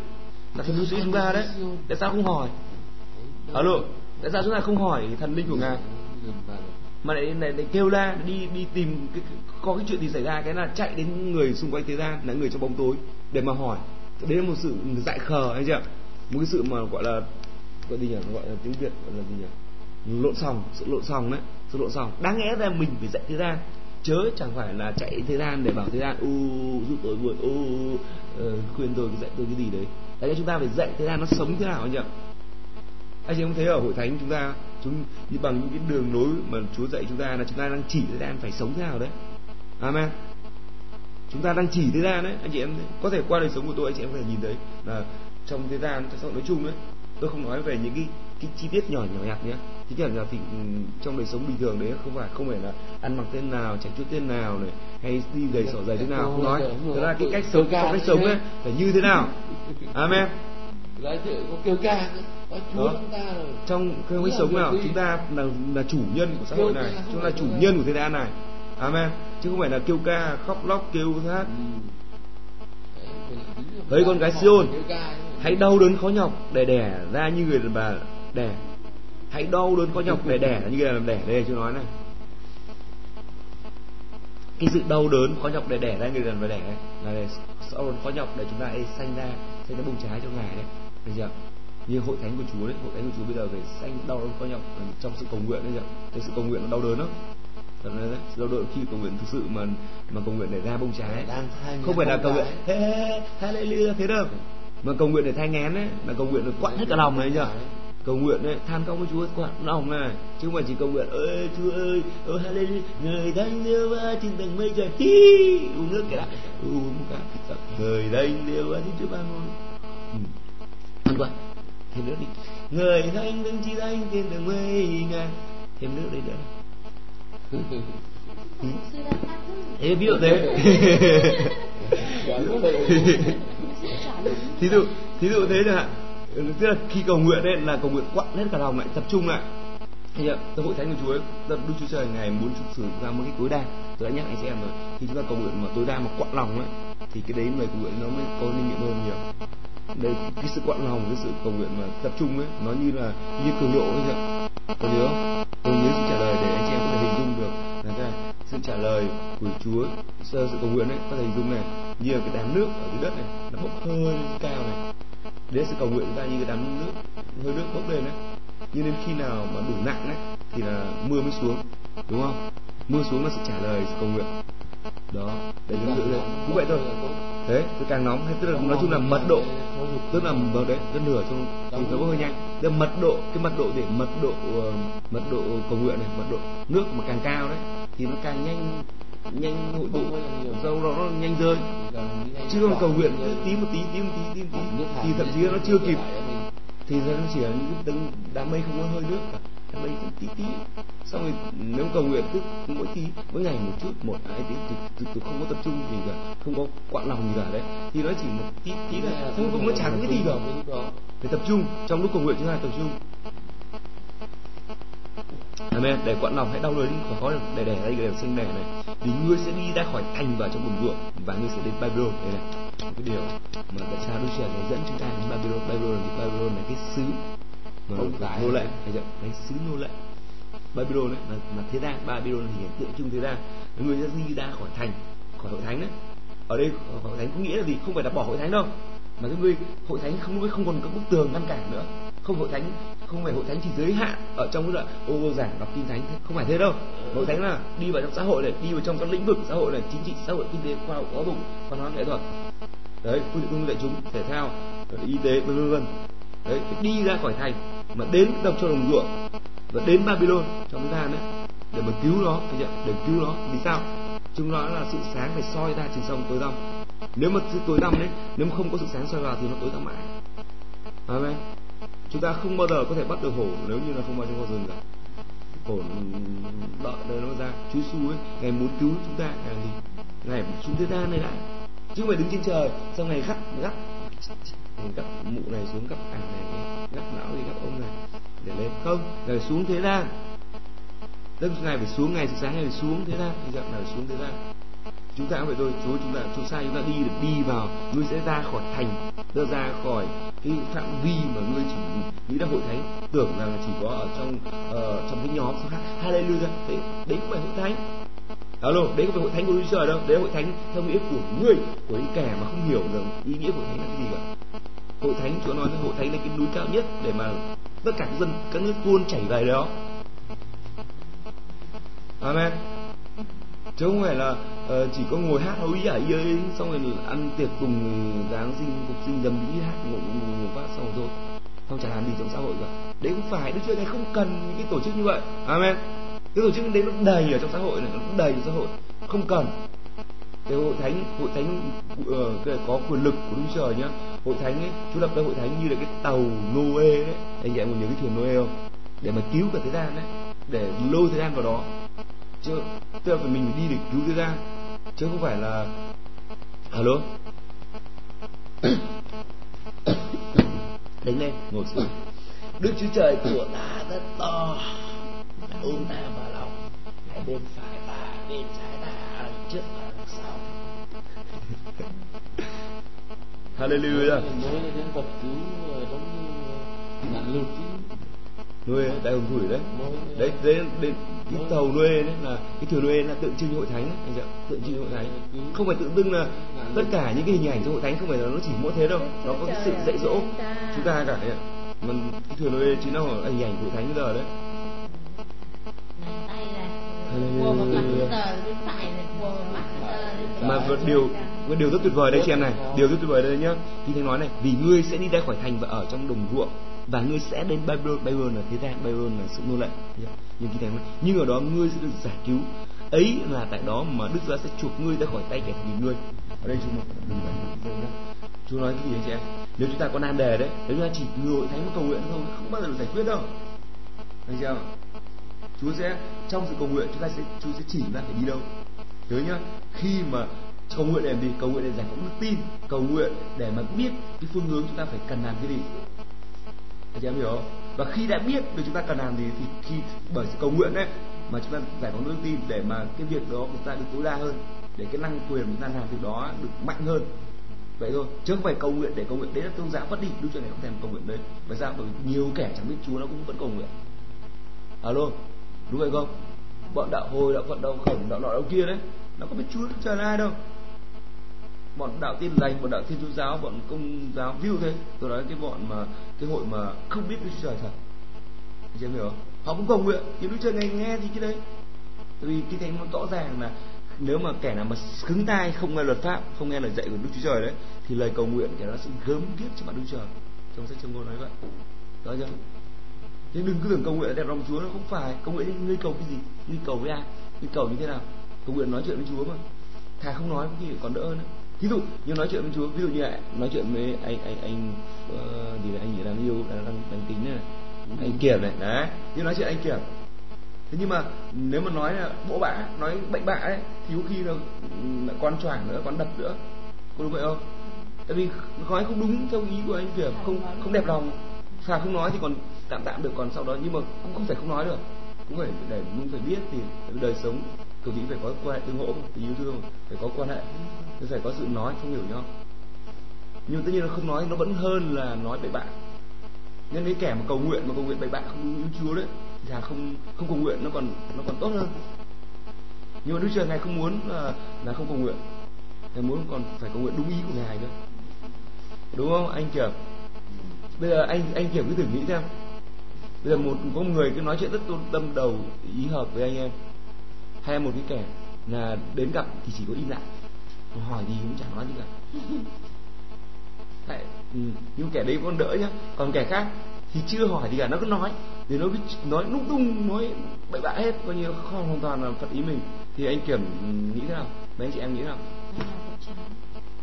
Là thần mưu sĩ chúng ta đấy. tại sao không hỏi? Alo tại sao chúng ta không hỏi thần linh của ngài mà lại, lại, lại kêu la đi đi tìm cái, có cái chuyện gì xảy ra cái là chạy đến người xung quanh thế gian là người trong bóng tối để mà hỏi. Đấy là một sự dại khờ anh chị ạ một cái sự mà gọi là gọi gì nhỉ? Gọi là tiếng việt gọi là gì nhỉ? Lộn xòng sự lộn xòng đấy sự lộn xòng đáng lẽ ra mình phải dạy thế gian chớ chẳng phải là chạy thế gian để bảo thế gian u giúp tôi buồn u ờ, khuyên tôi dạy tôi cái gì đấy. Đấy chúng ta phải dạy thế gian nó sống thế nào anh chị ạ anh chị không thấy ở hội thánh chúng ta chúng như bằng những cái đường nối mà Chúa dạy chúng ta là chúng ta đang chỉ thế gian phải sống thế nào đấy. Amen. Chúng ta đang chỉ thế gian đấy. Anh chị em có thể qua đời sống của tôi anh chị em có thể nhìn thấy là trong thế gian trong xã hội nói chung đấy tôi không nói về những cái cái chi tiết nhỏ nhỏ nhặt nhé. Chi tiết nhỏ thì ừ, trong đời sống bình thường đấy không phải không phải là ăn mặc tên nào chạy chút tên nào này hay đi gầy sỏ dày thế nào không nói. Thật ra cái cách sống trong cách sống ấy phải như thế nào. Amen nói chuyện có kêu ca có chúa chúng ta rồi. Trong cái cách sống nào chúng ta là là chủ nhân của xã hội này. chúng ta là chủ nhân của thế gian này. Amen. Chứ không phải là kêu ca khóc lóc kêu hát thấy con gái Siôn hãy đau đớn khó nhọc để đẻ ra như người đàn bà đẻ. Hãy đau đớn khó nhọc để đẻ như người đàn bà đẻ. Đây chưa nói này. Cái sự đau đớn khó nhọc để đẻ ra người đàn bà đẻ. Là để đau đớn khó nhọc để chúng ta ấy sanh ra sanh ra bông trái cho ngài đấy được chưa như hội thánh của Chúa đấy hội thánh của Chúa bây giờ phải sanh đau đớn khó nhọc trong sự cầu nguyện đấy chưa cái sự cầu nguyện nó đau đớn lắm. Thật đấy, đau đớn khi cầu nguyện thực sự mà mà cầu nguyện để ra bông trái không phải là cầu nguyện. hey, hallelujah thế đâu. Mà cầu nguyện để thai ngén đấy là cầu nguyện được quặn hết cả lòng này chưa cầu nguyện đấy than khóc với Chúa quặn lòng này. Chứ không phải chỉ cầu nguyện ơi Chúa ơi ôi hallelujah người thánh liêu ba trên tầng mây trời. Hi uống nước cái đã. Uống cả người thánh liêu ba trên Chúa ba ngôi. Ăn qua thêm nước đi. Người thánh đứng chi thánh trên tầng mây ngàn thêm nước đi nữa. Thế ví dụ thế. Thí dụ thí dụ thế chẳng hạn. Tức là khi cầu nguyện đấy là cầu nguyện quặn hết cả lòng lại tập trung lại. Thì tôi hội thánh của Chúa ấy, Đức Chúa Trời ngày muốn sử dụng ra một cái tối đa. Tôi đã nhắc anh chị em rồi. Khi chúng ta cầu nguyện mà tối đa mà quặn lòng ấy thì cái đấy người cầu nguyện nó mới có linh nghiệm hơn nhiều đây, cái sự quặn lòng cái sự cầu nguyện mà tập trung ấy, nó như là, như cường độ ấy ạ có nhớ không? Tôi nhớ sự trả lời để anh chị em có thể hình dung được. Là ra, sự trả lời của Chúa sơ sự cầu nguyện ấy, có thể hình dung này, như là cái đám nước ở dưới đất này, nó bốc hơi lên cao này. Đấy, sự cầu nguyện ra như cái đám nước, hơi nước bốc lên đấy nhưng đến khi nào mà đủ nặng đấy thì là mưa mới xuống, đúng không? Mưa xuống là sự trả lời, sự cầu nguyện đó để nó giữ lên cũng vậy thôi. Thế cứ càng nóng hay tức là nói chung là mật độ tức là vào đấy rất nửa trong thì nó hơi nhanh tức mật độ cái mật độ để mật độ uh, mật độ cầu nguyện này mật độ nước mà càng cao đấy thì nó càng nhanh nhanh hội tụ dâu đó nó nhanh rơi. Chứ còn cầu nguyện cứ tí một tí tí một tí tí một tí thì thậm chí nó chưa kịp. Thì nó chỉ là những tầng đám mây không có hơi nước cả. Đám mây tí tí xong rồi nếu cầu nguyện cứ mỗi tí mỗi ngày một chút một hai tiếng thì, thì, thì không có tập trung gì cả không có quặn lòng gì cả đấy thì nó chỉ một tí tí là không nó chẳng cái gì cả phải tập trung trong lúc cầu nguyện thứ hai tập trung Amen. Để quặn lòng hãy đau đớn khó để đẻ ra để sinh đẻ này. Vì ngươi sẽ đi ra khỏi thành vào trong đồng ruộng và ngươi sẽ đến Babylon. Đây này một cái điều mà tại sao Đức Trời dẫn chúng ta đến Babylon. Babylon thì Babylon là cái xứ mà là nô lệ, thấy chưa? Cái xứ nô lệ. Babylon ấy là, là thế gian, Babylon thì tượng trưng thế gian. Người ta đi ra khỏi thành, khỏi hội thánh đấy. Ở đây hội thánh có nghĩa là gì? Không phải là bỏ hội thánh đâu, mà cái người hội thánh không không còn các bức tường ngăn cản nữa. Không hội thánh không phải hội thánh chỉ giới hạn ở trong cái đoạn ô giảng đọc kinh thánh không phải thế đâu. Hội thánh là đi vào trong xã hội này đi vào trong các lĩnh vực xã hội này chính trị xã hội kinh tế khoa học giáo dục văn hóa nghệ thuật. Đấy phương tiện đại chúng thể thao y tế vân vân đấy đi ra khỏi thành mà đến đập cho đồng ruộng và đến Babylon, trong cái gian đấy để mà cứu nó để cứu nó. Vì sao? Chúng nó là sự sáng phải soi ra trên sông tối tăm. Nếu mà sự tối tăm đấy nếu mà không có sự sáng soi vào thì nó tối tăm mãi. Amen. Chúng ta không bao giờ có thể bắt được hổ nếu như là không vào trong kho rừng cả. Hổ đợi đời nó ra. Chúa xu ấy ngày muốn cứu chúng ta ngày gì? Ngày xuống thế gian này lại. Chứ không phải đứng trên trời xong ngày gắt gắt gắt mụ này xuống gắt ảnh này, gắt não gì gắt ông này để lên. Không ngày xuống thế gian. Tức ngày phải xuống ngày sáng ngày phải xuống thế gian. Thì dạng là xuống thế gian chúng ta cũng vậy thôi chúa chúng ta chúng sai chúng ta đi được đi vào ngươi sẽ ra khỏi thành ra ra khỏi cái phạm vi mà ngươi chỉ nghĩ là hội thánh. Tưởng rằng là chỉ có ở trong uh, trong cái nhóm hallelujah. Thế đấy không phải hội thánh. Alo đấy không phải hội thánh của chúa đâu. Đấy là hội thánh theo nghĩa của ngươi của những kẻ mà không hiểu rằng ý nghĩa hội thánh là cái gì cả. Hội thánh chúa nói là hội thánh là cái núi cao nhất để mà tất cả các dân các nước tuôn chảy về đó. Amen. Chứ không phải là uh, chỉ có ngồi hát hối giải ấy xong rồi ăn tiệc cùng giáng sinh phục sinh dầm đi hát ngủ ngủ phát xong rồi thôi. Không chẳng làm gì trong xã hội cả. Đấy cũng phải đức chúa này không cần những cái tổ chức như vậy. Amen. Cái tổ chức đấy nó đầy ở trong xã hội này nó đầy trong xã hội. Không cần cái hội thánh hội thánh uh, có quyền lực của đức trời nhá. Hội thánh ấy chú lập ra hội thánh như là cái tàu noe đấy. Anh chị em còn nhớ cái thuyền noe không? Để mà cứu cả thế gian đấy. Để lôi thế gian vào đó. Chứ tức là mình đi để cứu thế gian. Chứ không phải là alo? Đứng lên ngồi xuống. Đức chúa trời của ta rất to. Ôm ta vào lòng hai bên phải ta bên trái ta trước lụt nuôi đại hồng thủy đấy. Đấy đấy, đấy cái tàu nuôi đấy là cái thuyền nuôi là tượng trưng hội thánh anh chị tượng trưng hội thánh. Không phải tự dưng là tất cả những cái hình ảnh trong hội thánh không phải là nó chỉ mỗi thế đâu. Nó có cái sự dạy dỗ chúng ta. cả đấy mà cái thuyền nuôi chính là hình ảnh hội thánh bây giờ đấy. Mà một điều một điều rất tuyệt vời đây chị em này, điều rất tuyệt vời đây nhá. Khi thánh nói này, vì ngươi sẽ đi ra khỏi thành và ở trong đồng ruộng, và ngươi sẽ đến Babylon Babylon là thế gian, Babylon là sự nô lệ. Nhưng khi thánh nói, nhưng ở đó ngươi sẽ được giải cứu. Ấy là tại đó mà Đức Chúa sẽ chuộc ngươi ra khỏi tay kẻ thù ngươi. Ở đây chúng một đừng phải chú nói cái gì anh chị em? Nếu chúng ta có nan đề đấy, nếu chúng ta chỉ ngồi thánh cầu nguyện thôi, không bao giờ được giải quyết đâu. Anh chị em Chúa sẽ, trong sự cầu nguyện, chúng ta sẽ Chúa sẽ chỉ chúng ta phải đi đâu. Nhớ nhá, khi mà cầu nguyện để làm gì cầu nguyện để giải phóng đức tin, cầu nguyện để mà biết cái phương hướng chúng ta phải cần làm cái gì. Anh em hiểu không? Và khi đã biết được chúng ta cần làm gì thì khi, bởi sự cầu nguyện đấy mà chúng ta giải phóng đức tin để mà cái việc đó của chúng ta được tối đa hơn, để cái năng quyền của chúng ta làm việc đó được mạnh hơn. Vậy thôi, chứ không phải cầu nguyện để cầu nguyện. Đấy là tôn giáo mất đi đức chúa này không thèm cầu nguyện đấy. Bởi sao? Bởi nhiều kẻ chẳng biết chúa nó cũng vẫn cầu nguyện. Alo, đúng vậy không? Bọn đạo hồi, đạo phật, đạo khổng, đạo nọ, đạo kia đấy, nó có biết chúa trời ai đâu bọn đạo tin lành, bọn đạo thiên chúa giáo, bọn công giáo view thế. Tôi nói cái bọn mà, cái hội mà không biết đức chúa trời thật. Anh hiểu không? Họ cũng cầu nguyện nhưng đức trời nghe thì cái đấy. Tại vì cái thánh nó rõ ràng là nếu mà kẻ nào mà cứng tai, không nghe luật pháp, không nghe lời dạy của đức chúa trời đấy, thì lời cầu nguyện kẻ đó sẽ gớm kiếp cho bạn đức chúa trời. Trong sách chương ngôn nói vậy. Đó chưa? Thế đừng cứ tưởng cầu nguyện đẹp lòng chúa, nó không phải. Cầu nguyện ngươi cầu cái gì? Ngươi cầu với ai? Ngươi cầu như thế nào? Cầu nguyện nói chuyện với chúa mà. Thà không nói thì còn đỡ hơn nữa ví dụ như nói chuyện với chúa ví dụ như là nói chuyện với anh anh anh uh, gì là anh đang yêu đang đang, đang tính này anh kiểm này đấy như nói chuyện anh kiểm thế nhưng mà nếu mà nói là bộ bã nói bệnh bạ ấy thì có khi là, là con choảng nữa con đập nữa. Có đúng vậy không? Tại vì nói không đúng theo ý của anh kiểm không không đẹp lòng. Thà không nói thì còn tạm tạm được còn sau đó nhưng mà cũng không phải không nói được. Cũng phải để cũng phải biết thì đời sống cầu thị phải có quan hệ tương hỗ tình yêu thương phải có quan hệ phải có sự nói không hiểu nhau. Nhưng tất nhiên là không nói, nó vẫn hơn là nói bậy bạ. Nên cái kẻ mà cầu nguyện, mà cầu nguyện bậy bạ không yêu chúa đấy, thì không không cầu nguyện nó còn nó còn tốt hơn. Nhưng mà đức trời ngài không muốn là là không cầu nguyện. Ngài muốn còn phải cầu nguyện đúng ý của ngài nữa đúng không, anh kiểm bây giờ anh anh kiểm cứ thử nghĩ xem. Bây giờ một, có một người cứ nói chuyện rất tôn tâm đầu, ý hợp với anh em. Hay một cái kẻ là đến gặp thì chỉ có im lặng hỏi gì cũng chẳng nói gì cả. Tại, ừ, nhưng kẻ đấy còn đỡ nhá. Còn kẻ khác thì chưa hỏi gì cả nó cứ nói. Thì nó cứ nói lung tung nói bậy bạ hết coi như không hoàn toàn là phật ý mình. Thì anh kiểm nghĩ thế nào? Mấy anh chị em nghĩ thế nào?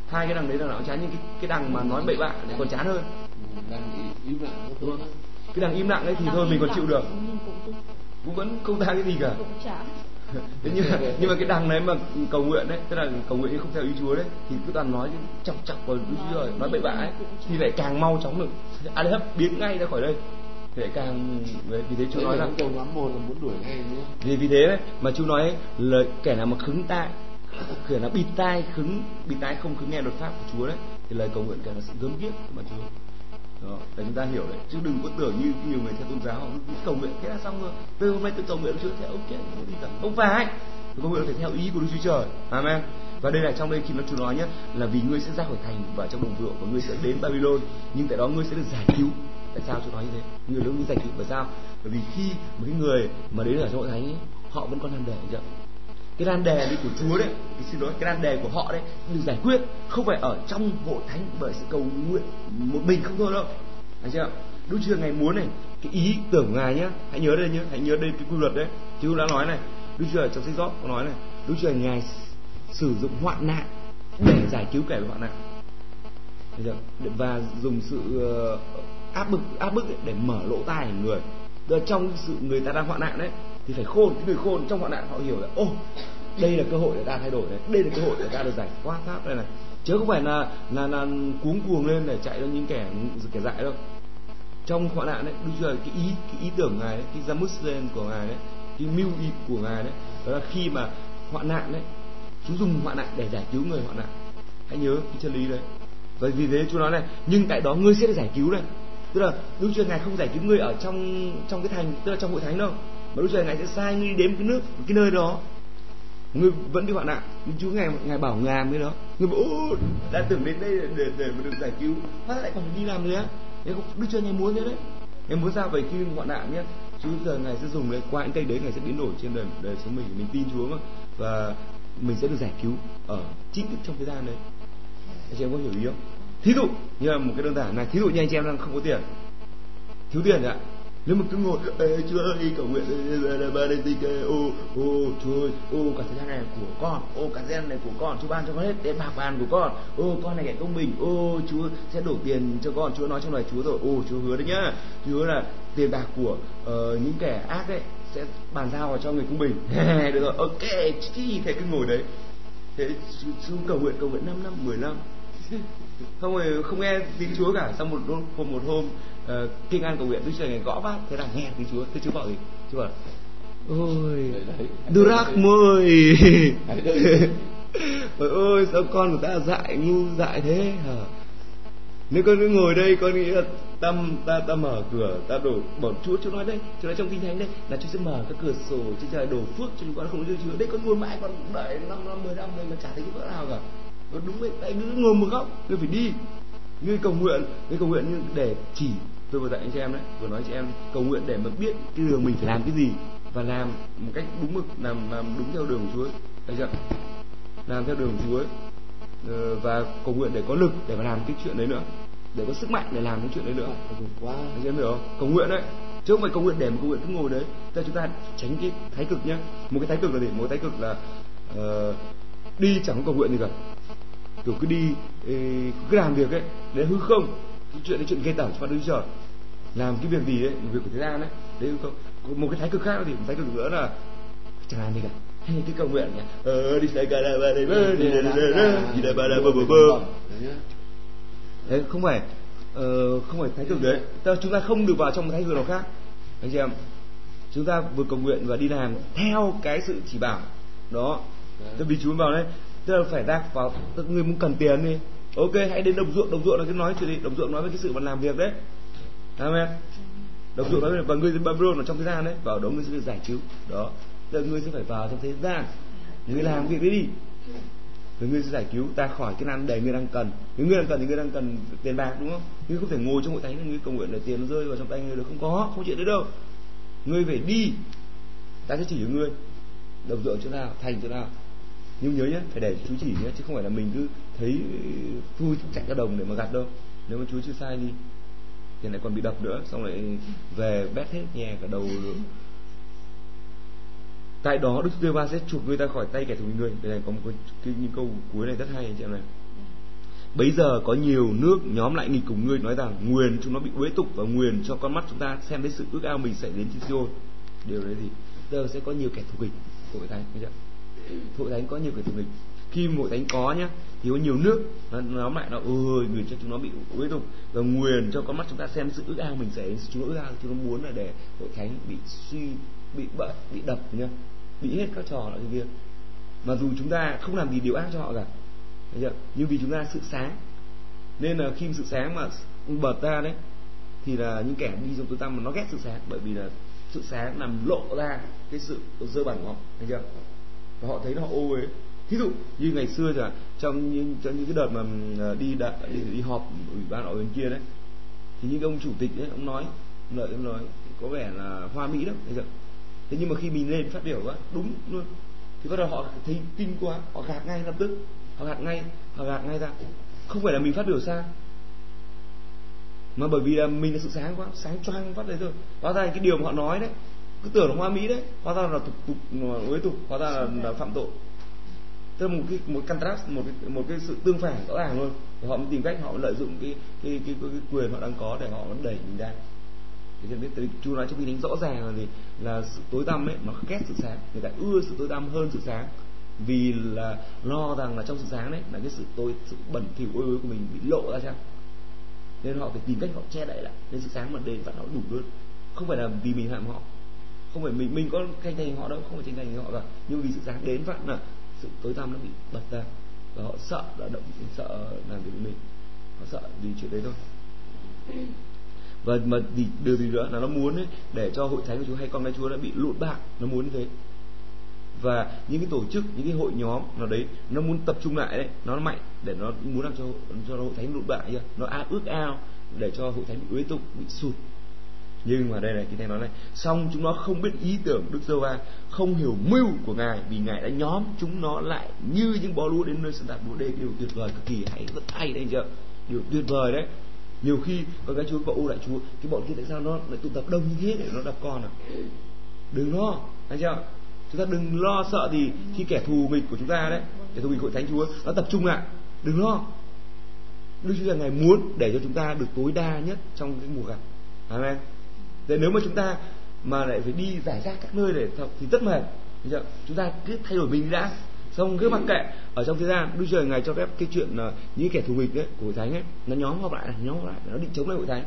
Hai cái đằng đấy là nó chán nhưng cái cái đằng mà nói bậy bạ thì còn chán hơn. Đang im lặng đúng không? Cái đằng im lặng ấy thì thôi mình còn chịu được. Cũng vẫn không ra cái gì cả thế nhưng mà nhưng mà cái đằng đấy mà cầu nguyện đấy tức là cầu nguyện không theo ý chúa đấy thì cứ toàn nói chọc chọc vào đức chúa rồi nói bậy bạ ấy thì lại càng mau chóng được. A hấp biến ngay ra khỏi đây thì lại càng vì thế chúa nói là cầu nắm một là muốn đuổi ngay vì vì thế đấy mà chú nói lời kẻ nào mà khứng tai kẻ nào bịt tai khứng bịt tai không khứng nghe luật pháp của chúa đấy thì lời cầu nguyện kẻ là sự gớm ghiếc mà chúa đó, để chúng ta hiểu đấy. Chứ đừng có tưởng như nhiều người theo tôn giáo họ cầu nguyện thế là xong rồi từ hôm nay tôi cầu nguyện chúa. Theo ok không gì cả không phải cầu nguyện phải theo ý của đức chúa trời. Amen. Và đây là trong đây khi nó chú nói nhé là vì ngươi sẽ ra khỏi thành và trong đồng ruộng và ngươi sẽ đến babylon. Nhưng tại đó ngươi sẽ được giải cứu. Tại sao chú nói như thế? Người lớn mới giải cứu bởi sao? Bởi vì khi một cái người mà đến ở trong hội thánh ấy, họ vẫn còn làm đề chưa cái nan đề đi của Chúa đấy, cái xin lỗi, cái nan đề của họ đấy được giải quyết không phải ở trong hội thánh bởi sự cầu nguyện một mình không thôi đâu, thấy chưa? Đức Chúa ngày muốn này, cái ý tưởng của ngài nhá, hãy nhớ đây nhá, hãy nhớ đây cái quy luật đấy. Chúa đã nói này, Đức Chúa trong sách giót có nói này, Đức Chúa ngài sử dụng hoạn nạn để giải cứu kẻ bị hoạn nạn, thấy chưa? Và dùng sự ờ, áp bức áp bức ấy, để mở lỗ tai người. Tức trong sự người ta đang hoạn nạn đấy thì phải khôn, cái người khôn trong hoạn nạn họ hiểu là, ô, đây là cơ hội để ta thay đổi này đây là cơ hội để ta được giải thoát pháp đây này. Chứ không phải là là là cuống cuồng lên để chạy cho những kẻ kẻ dại đâu. Trong hoạn nạn đấy đúng chưa cái ý cái ý tưởng ngài đấy, cái Jamuslen của ngài đấy, cái mưu ý của ngài đấy, đó là khi mà hoạn nạn đấy chú dùng hoạn nạn để giải cứu người hoạn nạn. Hãy nhớ cái chân lý đấy. Và vì thế chú nói này, nhưng tại đó ngươi sẽ được giải cứu này. Tức là Đức Chúa ngài không giải cứu ngươi ở trong trong cái thành, tức là trong hội thánh đâu mà lúc trời ngài sẽ sai ngươi đến cái nước cái nơi đó. Ngươi vẫn đi hoạn nạn nhưng Chúa ngài ngài bảo ngàm cái đó. Ngươi bảo ô đã tưởng đến đây để để, để mà được giải cứu. Hóa lại còn đi làm nữa. Nếu không Đức Chúa ngài muốn thế đấy. Ngài muốn sao vậy khi hoạn nạn nhé? Chúa giờ ngài sẽ dùng cái qua những cây đấy ngài sẽ biến đổi trên đời đời sống mình. Mình tin Chúa mà. Và mình sẽ được giải cứu ở chính thức trong thời gian đấy. Anh chị em có hiểu ý không? Thí dụ như là một cái đơn giản này. Thí dụ như anh chị em đang không có tiền. Thiếu tiền ạ nếu mà cứ ngồi Ê, chúa ơi cầu nguyện ba đây tinh ô ô chúa ơi ô cả thời gian này của con ô cả thời gian này của con chúa ban cho con hết đến bạc bàn của con ô con này kẻ công bình ô chúa sẽ đổ tiền cho con chúa nói trong lời chúa rồi. Ô chúa hứa đấy nhá. Chúa là tiền bạc của uh, những kẻ ác đấy sẽ bàn giao vào cho người công bình. Được rồi ok chi thế cứ ngồi đấy. Thế xuống cầu nguyện cầu nguyện năm năm mười năm. không rồi không nghe tiếng Chúa cả. Xong một hôm một hôm uh, kinh an cầu nguyện Đức Trời ngày gõ bát thế là nghe tiếng Chúa. Thế Chúa bảo gì? Chúa bảo ôi Durak môi. Ôi ôi sao con của ta dại ngu dại thế hả? Nếu con cứ ngồi đây con nghĩ là tâm ta ta mở cửa ta đổ bỏ chúa chúa nói đây chúa nói trong kinh thánh đây là chúa sẽ mở các cửa sổ trên trời đổ phước cho chúng con không đưa chúa đây con ngồi mãi con đợi năm năm mười năm rồi mà chả thấy cái bữa nào cả nó đúng vậy? Tại cứ ngồi một góc ngươi phải đi. Ngươi cầu nguyện ngươi cầu nguyện như để chỉ tôi vừa dạy anh chị em đấy vừa nói chị em cầu nguyện để mà biết cái đường mình phải làm cái gì và làm một cách đúng mực làm, làm đúng theo đường Chúa. Thấy chưa? Làm theo đường Chúa. Ờ, và cầu nguyện để có lực để mà làm cái chuyện đấy nữa để có sức mạnh để làm cái chuyện đấy nữa. Qua anh chị em hiểu không? Cầu nguyện đấy. Chứ không phải cầu nguyện để mà cầu nguyện cứ ngồi đấy. Là chúng ta tránh cái thái cực nhá. Một cái thái cực là gì? Một cái thái cực là ờ, đi chẳng có cầu nguyện gì cả rồi cứ đi ê, cứ làm việc ấy đấy hư không cái chuyện đấy chuyện ghê tởm cho Đức Chúa Trời làm cái việc gì ấy một việc của thế gian đấy đấy hư không một cái thái cực khác thì một thái cực nữa là chẳng làm gì cả hay cái cầu nguyện nhỉ ờ đi sai cả là ba đây bơ đi đây đi đây ba đây bơ bơ bơ đấy không phải ờ, không phải thái cực đấy tức chúng ta không được vào trong một thái cực nào khác anh chị em chúng ta vừa cầu nguyện và đi làm theo cái sự chỉ bảo đó tại vì Chúa bảo đấy tức là phải ra vào tức người muốn cần tiền đi. Ok, hãy đến đồng ruộng. Đồng ruộng là cái nói chuyện gì đồng ruộng nói về cái sự mà làm việc đấy. Amen đồng ruộng nói về và người dân Babylon ở trong thế gian đấy. Vào đó người sẽ được giải cứu. Đó. Tức là người sẽ phải vào trong thế gian. Người làm việc đấy đi. Thì ngươi sẽ giải cứu ta khỏi cái nan đề ngươi đang cần. Nếu ngươi đang cần thì ngươi đang cần tiền bạc, đúng không? Ngươi không thể ngồi trong hội thánh ngươi cầu nguyện để tiền nó rơi vào trong tay ngươi được. Không có, không chuyện đấy đâu. Ngươi phải đi. Ta sẽ chỉ cho ngươi đồng ruộng chỗ nào, thành chỗ nào nhưng nhớ nhé phải để chú chỉ nhé chứ không phải là mình cứ thấy ừ, vui chạy ra đồng để mà gặt đâu. Nếu mà chú chưa sai đi thì lại còn bị đập nữa xong lại về bét hết nhè cả đầu nữa tại đó Đức Giê va sẽ chuộc người ta khỏi tay kẻ thù người. Đây này có một cái, cái những câu cuối này rất hay anh chị em này. Bấy giờ có nhiều nước nhóm lại nghịch cùng ngươi nói rằng nguyền chúng nó bị uế tục và nguyền cho con mắt chúng ta xem thấy sự ước ao mình xảy đến trên Siôn điều đấy gì giờ sẽ có nhiều kẻ thù nghịch của người ta anh thấy chưa hội thánh có nhiều kẻ thù nghịch khi hội thánh có nhá thì có nhiều nước, nó nhóm lại nó ơi người cho chúng nó bị uế tục và nguyền cho con mắt chúng ta xem sự ước ao mình sẽ chúng nó ước ao, chúng nó muốn là để hội thánh bị suy, bị bận, bị đập nhá. Bị hết các trò loại cái kia mà dù chúng ta không làm gì điều ác cho họ cả. Nhưng vì chúng ta sự sáng. Nên là khi sự sáng mà bật ra đấy, thì là những kẻ đi trong tối tăm mà nó ghét sự sáng. Bởi vì là sự sáng làm lộ ra cái sự dơ bẩn của họ. Thấy chưa? Và họ thấy nó ô uế. Ví dụ như ngày xưa chẳng trong những trong những cái đợt mà ờ, đi đã, đi, đi họp ủy ban ở bên kia đấy thì những ông chủ tịch đấy ông nói lợi ông nói có vẻ là hoa mỹ lắm. Thấy chưa? Thế nhưng mà khi mình lên phát biểu á đúng luôn. Thì bắt đầu họ thấy kinh quá họ gạt ngay lập tức. Họ gạt ngay họ gạt ngay ra. Không phải là mình phát biểu sai. Mà bởi vì là mình là sự sáng quá sáng choang phát đấy rồi hóa ra cái điều mà họ nói đấy cứ tưởng là hoa mỹ đấy. Hóa ra là tục tục uế tục hóa ra là, là phạm tội. Tức là một cái một contrast một cái một cái sự tương phản rõ ràng luôn thì họ mới tìm cách họ lợi dụng cái cái cái, cái, cái quyền họ đang có để họ đẩy mình ra. Thì cho biết chú nói trong khi đánh rõ ràng là gì? Là sự tối tăm ấy nó ghét sự sáng. Người ta ưa sự tối tăm hơn sự sáng. Vì là lo rằng là trong sự sáng đấy là cái sự tối sự bẩn thỉu ôi ôi của mình bị lộ ra chăng? Nên họ phải tìm cách họ che đậy lại. Nên sự sáng mà đền vẫn nó đủ luôn. không phải là vì mình hạm họ không phải mình mình có tranh giành họ đâu không phải tranh giành họ cả nhưng vì sự dám đến vậy là sự tối tăm nó bị bật ra. Và họ sợ là động sợ làm việc của mình. Họ sợ vì chuyện đấy thôi. Và mà gì điều gì nữa là nó muốn ấy, để cho hội thánh của Chúa hay con cái Chúa đã bị lụn bạc nó muốn như thế. Và những cái tổ chức những cái hội nhóm nào đấy nó muốn tập trung lại đấy nó mạnh để nó muốn làm cho cho hội thánh lụn bại nó ước ao để cho hội thánh bị uế tục bị sụt nhưng mà đây này, kinh thầy nói này, xong chúng nó không biết ý tưởng đức giê va không hiểu mưu của ngài, vì ngài đã nhóm chúng nó lại như những bó lúa đến nơi sân đạp lúa đây điều tuyệt vời cực kỳ hay rất hay đấy anh chưa điều tuyệt vời đấy. Nhiều khi con cái chúa cậu ô đại chúa, cái bọn kia tại sao nó lại tụ tập đông như thế để nó đập con à? Đừng lo, anh chưa chúng ta đừng lo sợ gì khi kẻ thù nghịch của chúng ta đấy. Kẻ thù nghịch hội thánh chúa, nó tập trung lại. Đừng lo. Đức chúa Trời ngài muốn để cho chúng ta được tối đa nhất trong cái mùa gặp amen thế nếu mà chúng ta mà lại phải đi giải rác các nơi để học thì rất mệt. Chúng ta cứ thay đổi mình đã xong cứ mặc kệ. Ở trong thế gian đức trời ngài cho phép cái chuyện ờ, những kẻ thù nghịch đấy của hội thánh ấy nó nhóm họp lại nhóm họp lại nó định chống lại hội thánh.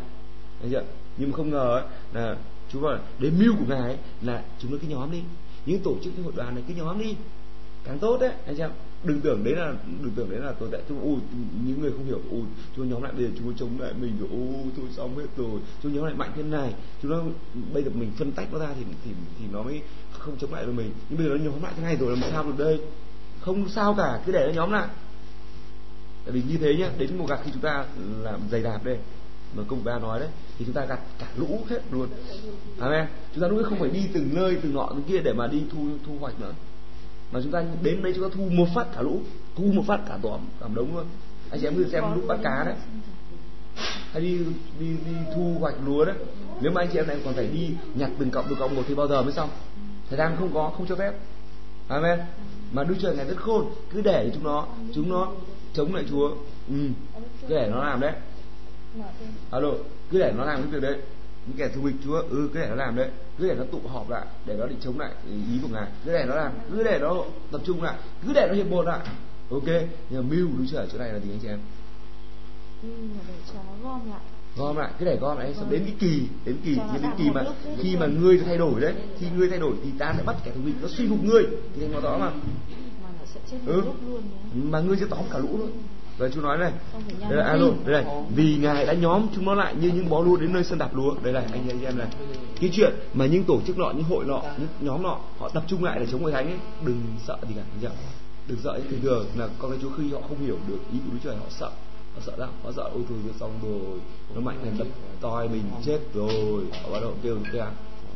Chưa? Nhưng mà không ngờ ấy, là chú bảo đến mưu của ngài ấy, là chúng nó cái nhóm đi. Những tổ chức cái hội đoàn này cái nhóm đi càng tốt đấy, anh em. Đừng tưởng đấy là, đừng tưởng đấy là tôi tại. Chúng ui những người không hiểu ui chúng nhóm lại bây giờ chúng chống lại mình rồi ui tôi xong hết rồi chúng nhóm lại mạnh thế này. Chúng nó, bây giờ mình phân tách nó ra thì thì thì nó mới không chống lại được mình. Nhưng bây giờ nó nhóm lại thế này rồi, làm sao được đây? Không sao cả, cứ để nó nhóm lại. Tại vì như thế nhá, đến một gạt khi chúng ta làm dày đạp đây, mà công ba nói đấy, thì chúng ta gặt cả lũ hết luôn. Amen. Chúng ta lúc không phải đi từng nơi, từng nọ từng kia để mà đi thu thu hoạch nữa mà chúng ta đến đây chúng ta thu một phát cả lũ, thu một phát cả tòm cả đống luôn. Anh chị em cứ xem lúc bắt cá đấy. Hay đi đi đi thu hoạch lúa đấy. Nếu mà anh chị em này còn phải đi nhặt từng cọng từng cọng một thì bao giờ mới xong? Thời gian không có, không cho phép. Amen. Mà đức trời ngài rất khôn, cứ để chúng nó chúng nó chống lại chúa. Ừ. cứ để nó làm đấy. Alo, cứ để nó làm cái việc đấy những kẻ thù địch chúa ừ cứ để nó làm đấy. Cứ để nó tụ họp lại để nó định chống lại ý của ngài. Cứ để nó làm cứ để nó tập trung lại cứ để nó hiệp một lại. Ok? Nhưng mà mưu trời ở chỗ này là gì anh chị em? Để cho nó gom lại. Gom lại cứ để gom lại. Vâng. đến cái kỳ đến kỳ nhưng đến kỳ mà khi mà ngươi thay đổi đấy khi ngươi thay đổi thì ta sẽ bắt kẻ thù địch nó suy phục ngươi. Thì thành nó đó mà Ừ. mà ngươi sẽ tóm cả lũ luôn và chú nói này. Đây là alo đây này. Vì ngài đã nhóm chúng nó lại như những bó lúa đến nơi sân đạp lúa. Đây này anh em này. Cái chuyện mà những tổ chức nọ những hội nọ những nhóm nọ họ tập trung lại để chống hội thánh ấy đừng sợ gì cả ạ đừng sợ thường thường là con cái chúa khi họ không hiểu được ý của đức trời họ sợ. Họ sợ lắm. Họ sợ ôi thôi xong rồi. Nó mạnh này đập toi mình chết rồi. Họ bắt đầu kêu kêu.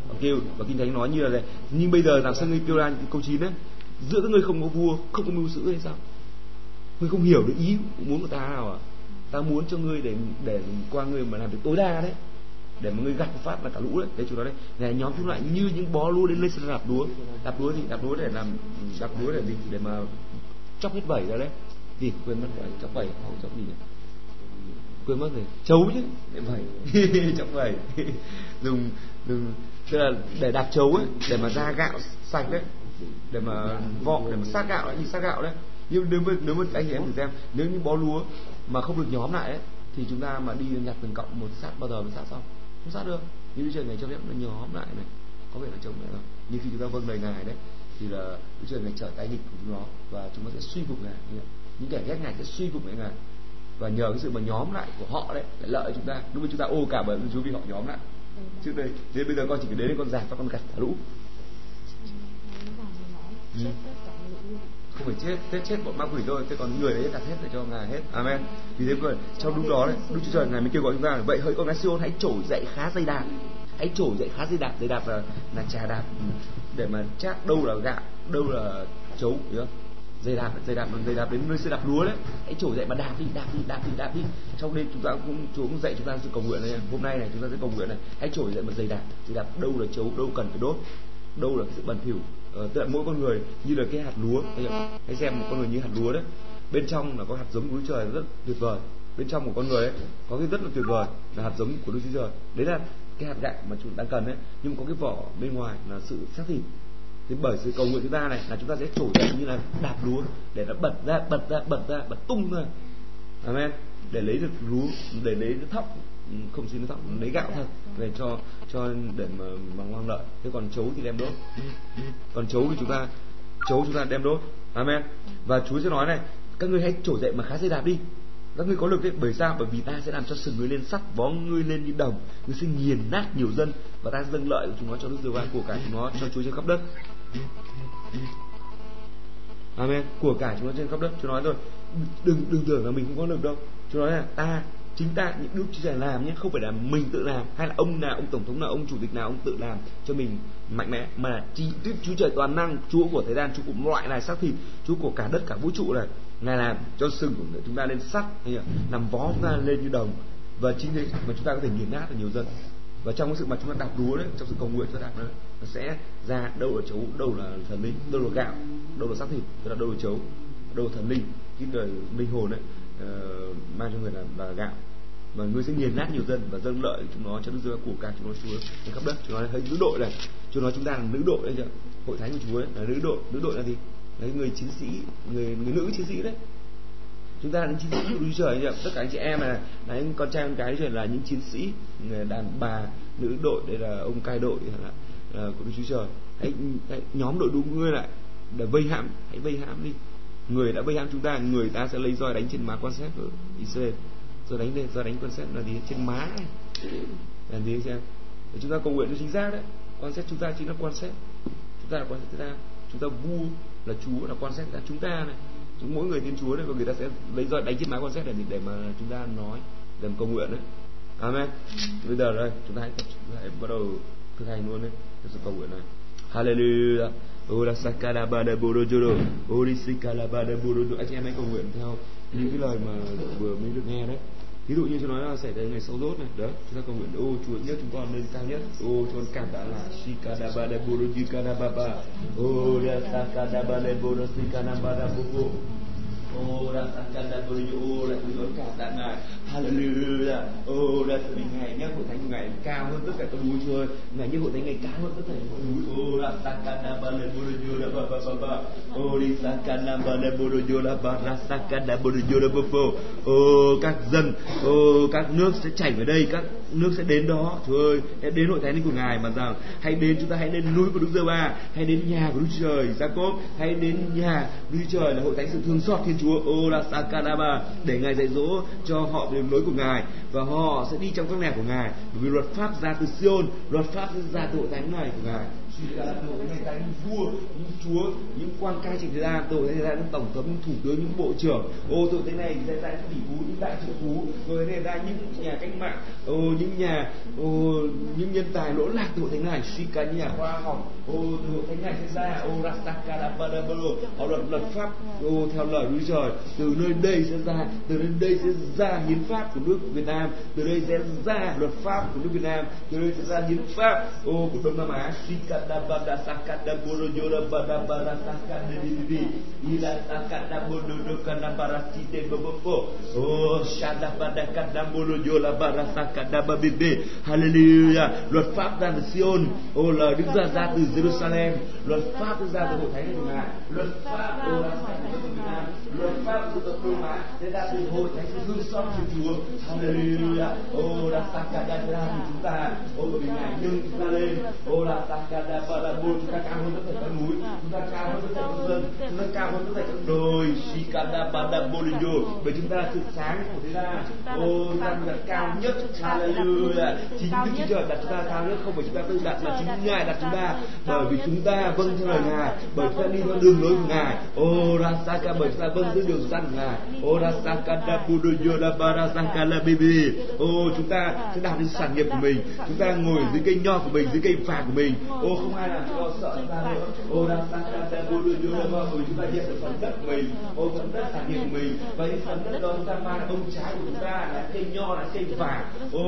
Họ kêu và kinh thánh nói như là này. Nhưng bây giờ làm sao ngươi kêu ra câu chín đấy giữa các ngươi không có vua không có mưu sĩ hay sao ngươi không hiểu được ý muốn của ta nào à. Ta muốn cho ngươi để để qua ngươi mà làm việc tối đa đấy. Để mà ngươi gặt phát là cả lũ đấy đấy chú nói đấy. Này nhóm chúng lại như những bó lúa đến lên sân đạp lúa. Đạp lúa thì đạp lúa để làm đạp lúa để gì? Để mà chóc hết bảy ra đấy. Gì? Quên mất rồi chóc bảy không chóc gì nhỉ? Quên mất rồi chấu chứ để bảy, chóc bảy, dùng dùng tức là để đạp chấu ấy để mà ra gạo sạch đấy. Để mà vọ để mà sát gạo ấy, như sát gạo đấy nhưng nếu mà nếu mà anh chị em thử xem nếu như bó lúa mà không được nhóm lại ấy, thì chúng ta mà đi nhặt từng cọng một sát bao giờ mới sát xong? Không sát được. Như bây giờ này cho phép nó nhóm lại này. Có vẻ là chồng lại không nhưng khi chúng ta vâng lời ngài đấy thì là Đức Trời ngài trở tay nghịch của chúng nó và chúng nó sẽ suy phục ngài. Những kẻ ghét ngài sẽ suy phục ngài. Và nhờ cái sự mà nhóm lại của họ đấy lại lợi chúng ta. Lúc mà chúng ta ô cả bởi vì Chúa vì họ nhóm lại. Trước đây thế bây giờ con chỉ cần đến con giạt và con gặt thả lũ. Ừ không phải chết chết chết bọn ma quỷ thôi thế còn người đấy đặt hết để cho ngài hết. Amen. Vì thế mà trong lúc đó đấy đức chúa trời ngài mới kêu gọi chúng ta là, vậy hỡi con gái siêu hãy trổ dậy khá dây đạp hãy trổ dậy khá dây đạp dây đạp là là trà đạp. Ừ. Để mà chắc đâu là gạo đâu là chấu hiểu không? Dây đạp dây đạp dây đạp đến nơi xe đạp lúa đấy. Hãy trổ dậy mà đạp đi đạp đi đạp đi đạp đi. Trong đêm chúng ta cũng chúa cũng dạy chúng ta sự cầu nguyện này. Hôm nay này chúng ta sẽ cầu nguyện này. Hãy trổ dậy mà dây đạp dây đạp đâu là chấu đâu cần phải đốt đâu là sự bẩn thỉu. Ờ, tức là mỗi con người như là cái hạt lúa. Hãy xem một con người như hạt lúa đấy. Bên trong là có hạt giống của Đức Trời rất tuyệt vời. Bên trong của con người ấy có cái rất là tuyệt vời là hạt giống của Đức Chúa Trời. Đấy là cái hạt gạo mà chúng ta cần đấy nhưng có cái vỏ bên ngoài là sự xác thịt. Thì bởi sự cầu nguyện chúng ta này là chúng ta sẽ trổ dậy như là đạp lúa để nó bật ra bật ra bật ra, bật tung ra. Amen. Để lấy được lúa, để lấy được thóc không xin thóc lấy gạo thôi. Về cho cho để mà mà mang lợi. Thế còn chấu thì đem đốt. Còn chấu thì chúng ta chấu chúng ta đem đốt. Amen. Và chúa sẽ nói này các ngươi hãy trổ dậy mà khá dây đạp đi. Các ngươi có lực đấy bởi sao? Bởi vì ta sẽ làm cho sừng ngươi lên sắt vó ngươi lên như đồng. Ngươi sẽ nghiền nát nhiều dân và ta dâng lợi của chúng nó cho đức giê va của cải chúng nó cho chúa trên khắp đất. Amen. Của cải chúng nó trên khắp đất. Chúa nói rồi đừng đừng tưởng là mình không có lực đâu. Chúa nói là ta chính ta những đức chúa trời làm nhé không phải là mình tự làm hay là ông nào ông tổng thống nào ông chủ tịch nào ông tự làm cho mình mạnh mẽ mà chỉ đức chúa trời toàn năng chúa của thế gian chúa của loại này xác thịt chúa của cả đất cả vũ trụ này ngài làm cho sừng của chúng ta lên sắt làm vó chúng ta lên như đồng. Và chính thế mà chúng ta có thể nghiền nát được nhiều dân. Và trong cái sự mà chúng ta đạp đúa đấy trong sự cầu nguyện chúng ta đạp đấy nó sẽ ra đâu là chấu đâu là thần linh đâu là gạo đâu là xác thịt là đâu là chấu đâu là thần linh. Cái đời linh hồn đấy uh, mang cho người là, là gạo và ngươi sẽ nghiền nát nhiều dân và dâng lợi chúng nó cho đức giê của cả chúng nó chúa trên khắp đất. Chúng nó thấy nữ đội này. Chúng nó chúng ta là nữ đội đấy chưa hội thánh của chúa ấy, là nữ đội nữ đội là gì? Là người chiến sĩ người người nữ chiến sĩ đấy. Chúng ta là những chiến sĩ của Đức Trời nhỉ? tất cả anh chị em này là những con trai con cái trời là những chiến sĩ người đàn bà nữ đội đây là ông cai đội là, là của Đức Chúa Trời. Hãy, hãy nhóm đội đúng ngươi lại để vây hãm hãy vây hãm đi. Người đã vây hãm chúng ta người ta sẽ lấy roi đánh trên má quan xét ở Israel rồi đánh lên roi đánh quan xét là gì? Trên má này là gì xem để chúng ta cầu nguyện cho chính xác đấy. Quan xét chúng ta chính là quan xét. Chúng ta là quan xét chúng ta chúng ta vua là chúa là quan xét là chúng ta này. Chúng mỗi người tin chúa đấy và người ta sẽ lấy roi đánh trên má quan xét để để mà chúng ta nói để mà cầu nguyện đấy. Amen. Bây giờ đây chúng ta hãy tập chúng ta hãy bắt đầu thực hành luôn đấy. Sự cầu nguyện này. Hallelujah. Anh chị em hãy cầu nguyện theo những cái lời mà vừa mới được nghe đấy. Ví dụ như tôi nói là xảy ra ngày sau rốt này, đó, chúng ta cầu nguyện ô Chúa nhất chúng con lên cao nhất, ô chúng con cảm tạ là Shikada bada borojikada baba, ô ra sakada bada borosikana bada bobo. Ô ra sakada buru ô ra chúng con cảm tạ ngài, Hallelujah. Ô ra sự ngày, nhắc hội thánh ngày cao hơn tất cả các núi Chúa Ngày như hội thánh ngày cao hơn tất cả các núi. Ô ra sakana bale borojola ba ba ba ba, ô đi sakana bale borojola ba ra sakana borojola ba ba Oh, Ô các dân, ô các nước sẽ chảy về đây, các nước sẽ đến đó. Chúa ơi, hãy đến hội thánh của ngài mà rằng hãy đến chúng ta hãy đến núi của Đức Giê Ba, hãy đến nhà của Đức Trời, Jacob, hãy đến nhà Đức Trời là hội thánh sự thương xót Thiên Chúa. Ô ra ba để ngài dạy dỗ cho họ về đường lối của ngài, và họ sẽ đi trong các nẻo của ngài. Bởi vì luật pháp ra từ Sion, luật pháp ra từ hội thánh này của ngài suy ra từ ngày thánh những vua, những chúa, những quan cai trị thế gian tôi thấy thánh ra những tổng thống, những thủ tướng, những bộ trưởng. Ô tôi thế này sẽ ra những tỷ phú, những đại triệu phú. Rồi thế ra những nhà cách mạng, ô, những nhà, ô, những nhân tài lỗ lạc tôi thấy này. Suy cả những nhà khoa học ô tôi thấy này sẽ ra. Ô rastakarabarabaro họ luật luật pháp, ô, theo lời núi Trời. Từ nơi đây sẽ ra, từ nơi đây sẽ ra hiến pháp của nước Việt Nam. Từ đây sẽ ra luật pháp của nước Việt Nam. Từ đây sẽ ra hiến pháp, ô, của Đông Nam Á. Suy cả sakada borojora bada bada sakada dibi ila sakada bododo kana barasite bobopo ô shada bada kada borojora bada sakada babibe hallelujah. Luật pháp ra từ Sion ô lời Đức ra ra từ Jerusalem luật pháp ra từ hội thánh của ngài luật pháp ô ra từ Việt Nam luật pháp từ tập Đông Á sẽ ra từ hội thánh thương xót của Chúa hallelujah sakada ra từ chúng ta cao hơn tất cả các núi chúng ta cao hơn tất cả các dân chúng ta cao hơn tất cả các đồi shikada bada bolido bởi chúng ta là sự sáng của thế gian ô chúng ta là cao nhất hallelujah chính Đức Chúa Trời đặt chúng ta cao nhất không phải chúng ta tự đặt mà chính Ngài đặt chúng ta bởi vì chúng ta vâng theo lời Ngài bởi chúng ta đi theo đường lối của Ngài ô rasaka bởi chúng ta vâng theo đường săn của Ngài ô rasaka da budoyo da barasaka la bibi ô chúng ta sẽ đạt đến sản nghiệp của mình chúng ta ngồi dưới cây nho của mình dưới cây vàng của mình ô không ai làm cho sợ chúng ta nữa ô rasaka đưa đưa da người chúng ta nhận được phần đất mình ô phần đất sản nghiệp mình và những phần đất đó chúng ta mang ông trái của chúng ta là cây nho là cây vàng ô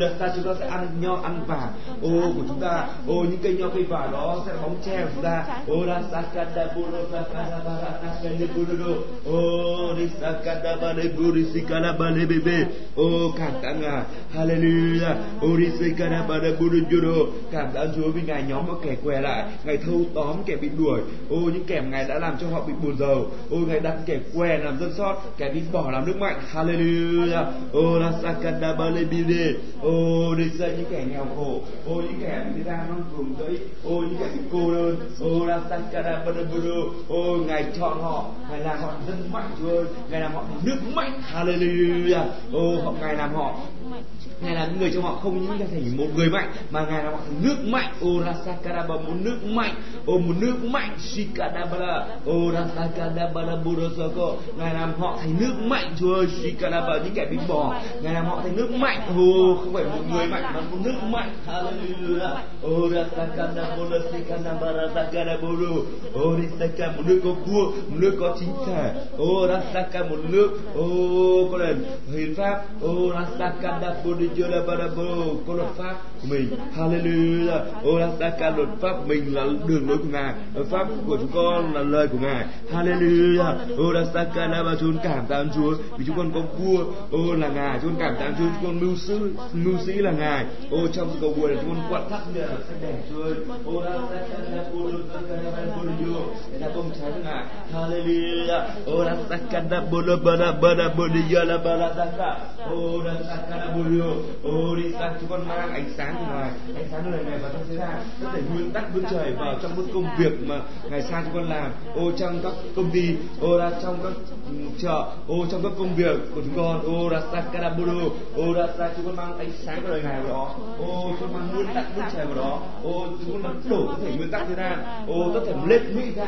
đợt ta chúng ta sẽ ăn nho ăn vàng ô của chúng ta ô những cây nho cây vàng đó sẽ là bóng che của chúng ta ô rasaka da budoyo da ô risaka bale burisikala bale bebe ô cảm tạ ngài hallelujah ô risikala bale burujuro cảm tạ chúa vì ngài nhóm kẻ què lại ngài thâu tóm kẻ bị đuổi. Ô, những kẻ ngài đã làm cho họ bị buồn rầu. Ô, ngài đặt kẻ què làm dân sót kẻ bị bỏ làm nước mạnh. Hallelujah. Ô rasakada bale bide ô risa những kẻ nghèo khổ. Ô, những kẻ bị ra non vùng dẫy ô, những kẻ bị cô đơn. Ô rasakada bale buru ô, ngài chọn họ. Ngài làm họ dân mạnh chúa ơi. Ngài làm họ nước mạnh. Hallelujah. Ô, họ ngài làm họ ngài là người trong họ không những là thành một người mạnh, mà ngài là một nước mạnh. Orasakaraba một nước mạnh. Ô, một nước mạnh. Shikadabara ô burosoko ngài làm họ thành nước mạnh, chúa ơi. Shikadaba những kẻ bị bỏ. Ngài làm họ thành nước mạnh. Ô, không phải một người mạnh, mà một nước mạnh. Hallelujah. Ô shikadabara sakaraburu orisaka một nước có vua, một nước có chính thể orasaka một nước. Ô, có nền hiến pháp. Ô Dieu là barabo có luật pháp của mình. Hallelujah. Ô rasaka luật pháp của mình là đường lối của ngài. Luật pháp của chúng con là lời của ngài. Hallelujah. Ô rasaka da ba chúng cảm tạ ơn chúa vì chúng con có vua. Ô, là ngài, chúng con cảm tạ ơn chúa, chúng con mưu sư mưu sĩ là ngài. Ô, trong cầu buổi chúng con quặn thắt như là sắc đèn chúa ơi. Ô rasaka da bodijora là công trái của ngài. Hallelujah. Ô rasaka da bodo bada bada bodijora baradaka ô rasaka da bodo ô đi sang chúng con mang ánh sáng của ngài ánh sáng của lời ngài vào trong thế gian có thể nguyên tắc vươn trời vào trong những công việc mà ngài sai chúng con làm ô trong các công ty ô ra trong các chợ ô trong các công việc của chúng con ô ra sakarabudu ô ra sa chúng con mang ánh sáng của đời ngài vào đó ô chúng con mang nguyên tắc vươn trời vào đó ô chúng con đang đổ tất thể nguyên tắc thế gian ô có thể lết lũy ra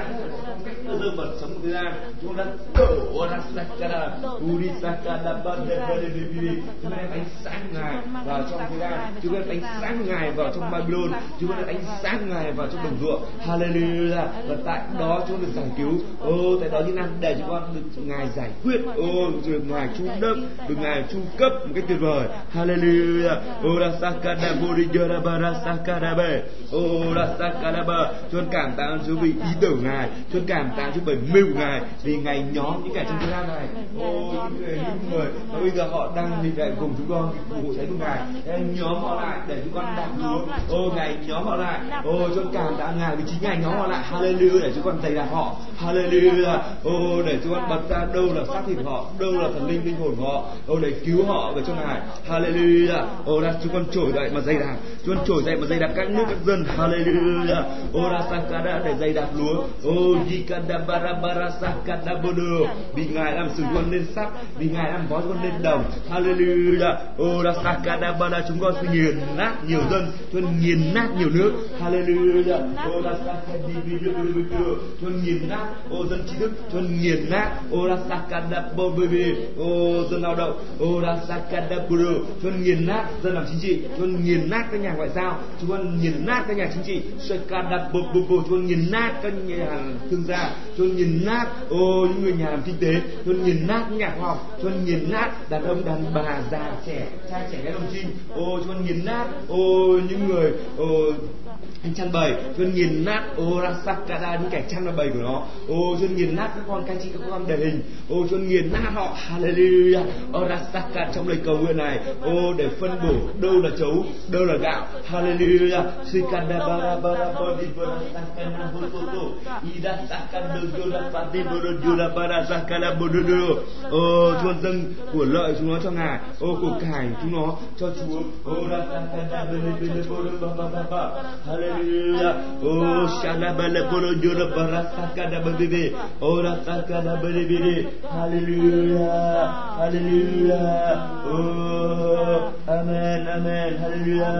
cách dơ bẩn sống thế gian chúng con đang đổ ra sakara uri sakara bande bande bande chúng con đem ánh sáng ngài vào trong thế gian. chúng con đem ánh sáng ngài vào trong Babylon. chúng con đem ánh sáng ngài vào trong đồng ruộng. hallelujah. Và tại đó chúng được giải cứu. Ô tại đó như nam để chúng con được ngài giải quyết. Ô được ngài chu đốc được ngài chu cấp một cách tuyệt vời. Hallelujah. Ô ra sakara bori jara bara sakara be ô ra sakara ba. Chúng con cảm tạ Chúa vì ý tưởng ngài. Chúng con cảm tạ Chúa bởi mưu ngài vì ngài nhóm những kẻ trong thế gian này. Ô những người những người mà bây giờ họ đang đi lại cùng chúng con vụ cháy của ngài Ngài nhóm họ lại để chúng con đạp lúa ô ngài nhóm họ lại. ô chúng cảm tạ ngài vì chính ngài nhóm họ lại. hallelujah để chúng con dày đạp họ. Hallelujah. Ô để chúng con bật ra đâu là xác thịt họ đâu là thần linh linh hồn họ. Ô để cứu họ về cho ngài. Hallelujah. Ô ra chúng con trỗi dậy mà dày đạp. Chúng con trỗi dậy mà dày đạp các nước các dân. Hallelujah. Ô ra sakada để dày đạp lúa. Ô jikada bara bara sakada bodo vì ngài làm sử con lên sắt vì ngài làm vó con lên đồng. Hallelujah. Ô ra Sakadabada chúng con sẽ nghiền nát nhiều dân chúng con nghiền nát nhiều nước. Hallelujah. Ô chúng con nghiền nát, ô, dân trí thức chúng con nghiền nát. Ô ra ô, dân lao động, ô ra chúng con nghiền nát dân làm chính trị chúng con nghiền nát các nhà ngoại giao, chúng con nghiền nát các nhà chính trị. Chúng con nghiền nát các nhà thương gia chúng con nghiền nát, ô, những người nhà làm kinh tế chúng con nghiền nát những nhà khoa học chúng con nghiền nát đàn ông, đàn bà, già, trẻ cha trẻ gái đồng trinh ô cho con nghiền nát. Ô những người ô anh chăn bầy dân nghiền nát, ô rasakada những kẻ chăn bầy của nó. Ô dân nghiền nát, các con cai trị các con đầy hình. Ô dân nghiền nát, họ, hallelujah. Ô rasaka trong lời cầu nguyện này. Ô, để phân bổ, đâu là chấu, đâu là gạo. Hallelujah. Sikanda bara bara bodi bara sakana bototo ida sakanda yoda pati bodo yoda bara sakana bodo ô chuôn dâng của lợi chúng nó cho ngài. Ô, của cải chúng nó cho chúa. Ô rasakada bene bene bodo ba ba ba ba. Hallelujah. Oh shalabala bolo jura barasaka da bebe oh rasaka da bebe hallelujah. Hallelujah. Oh amen amen. Hallelujah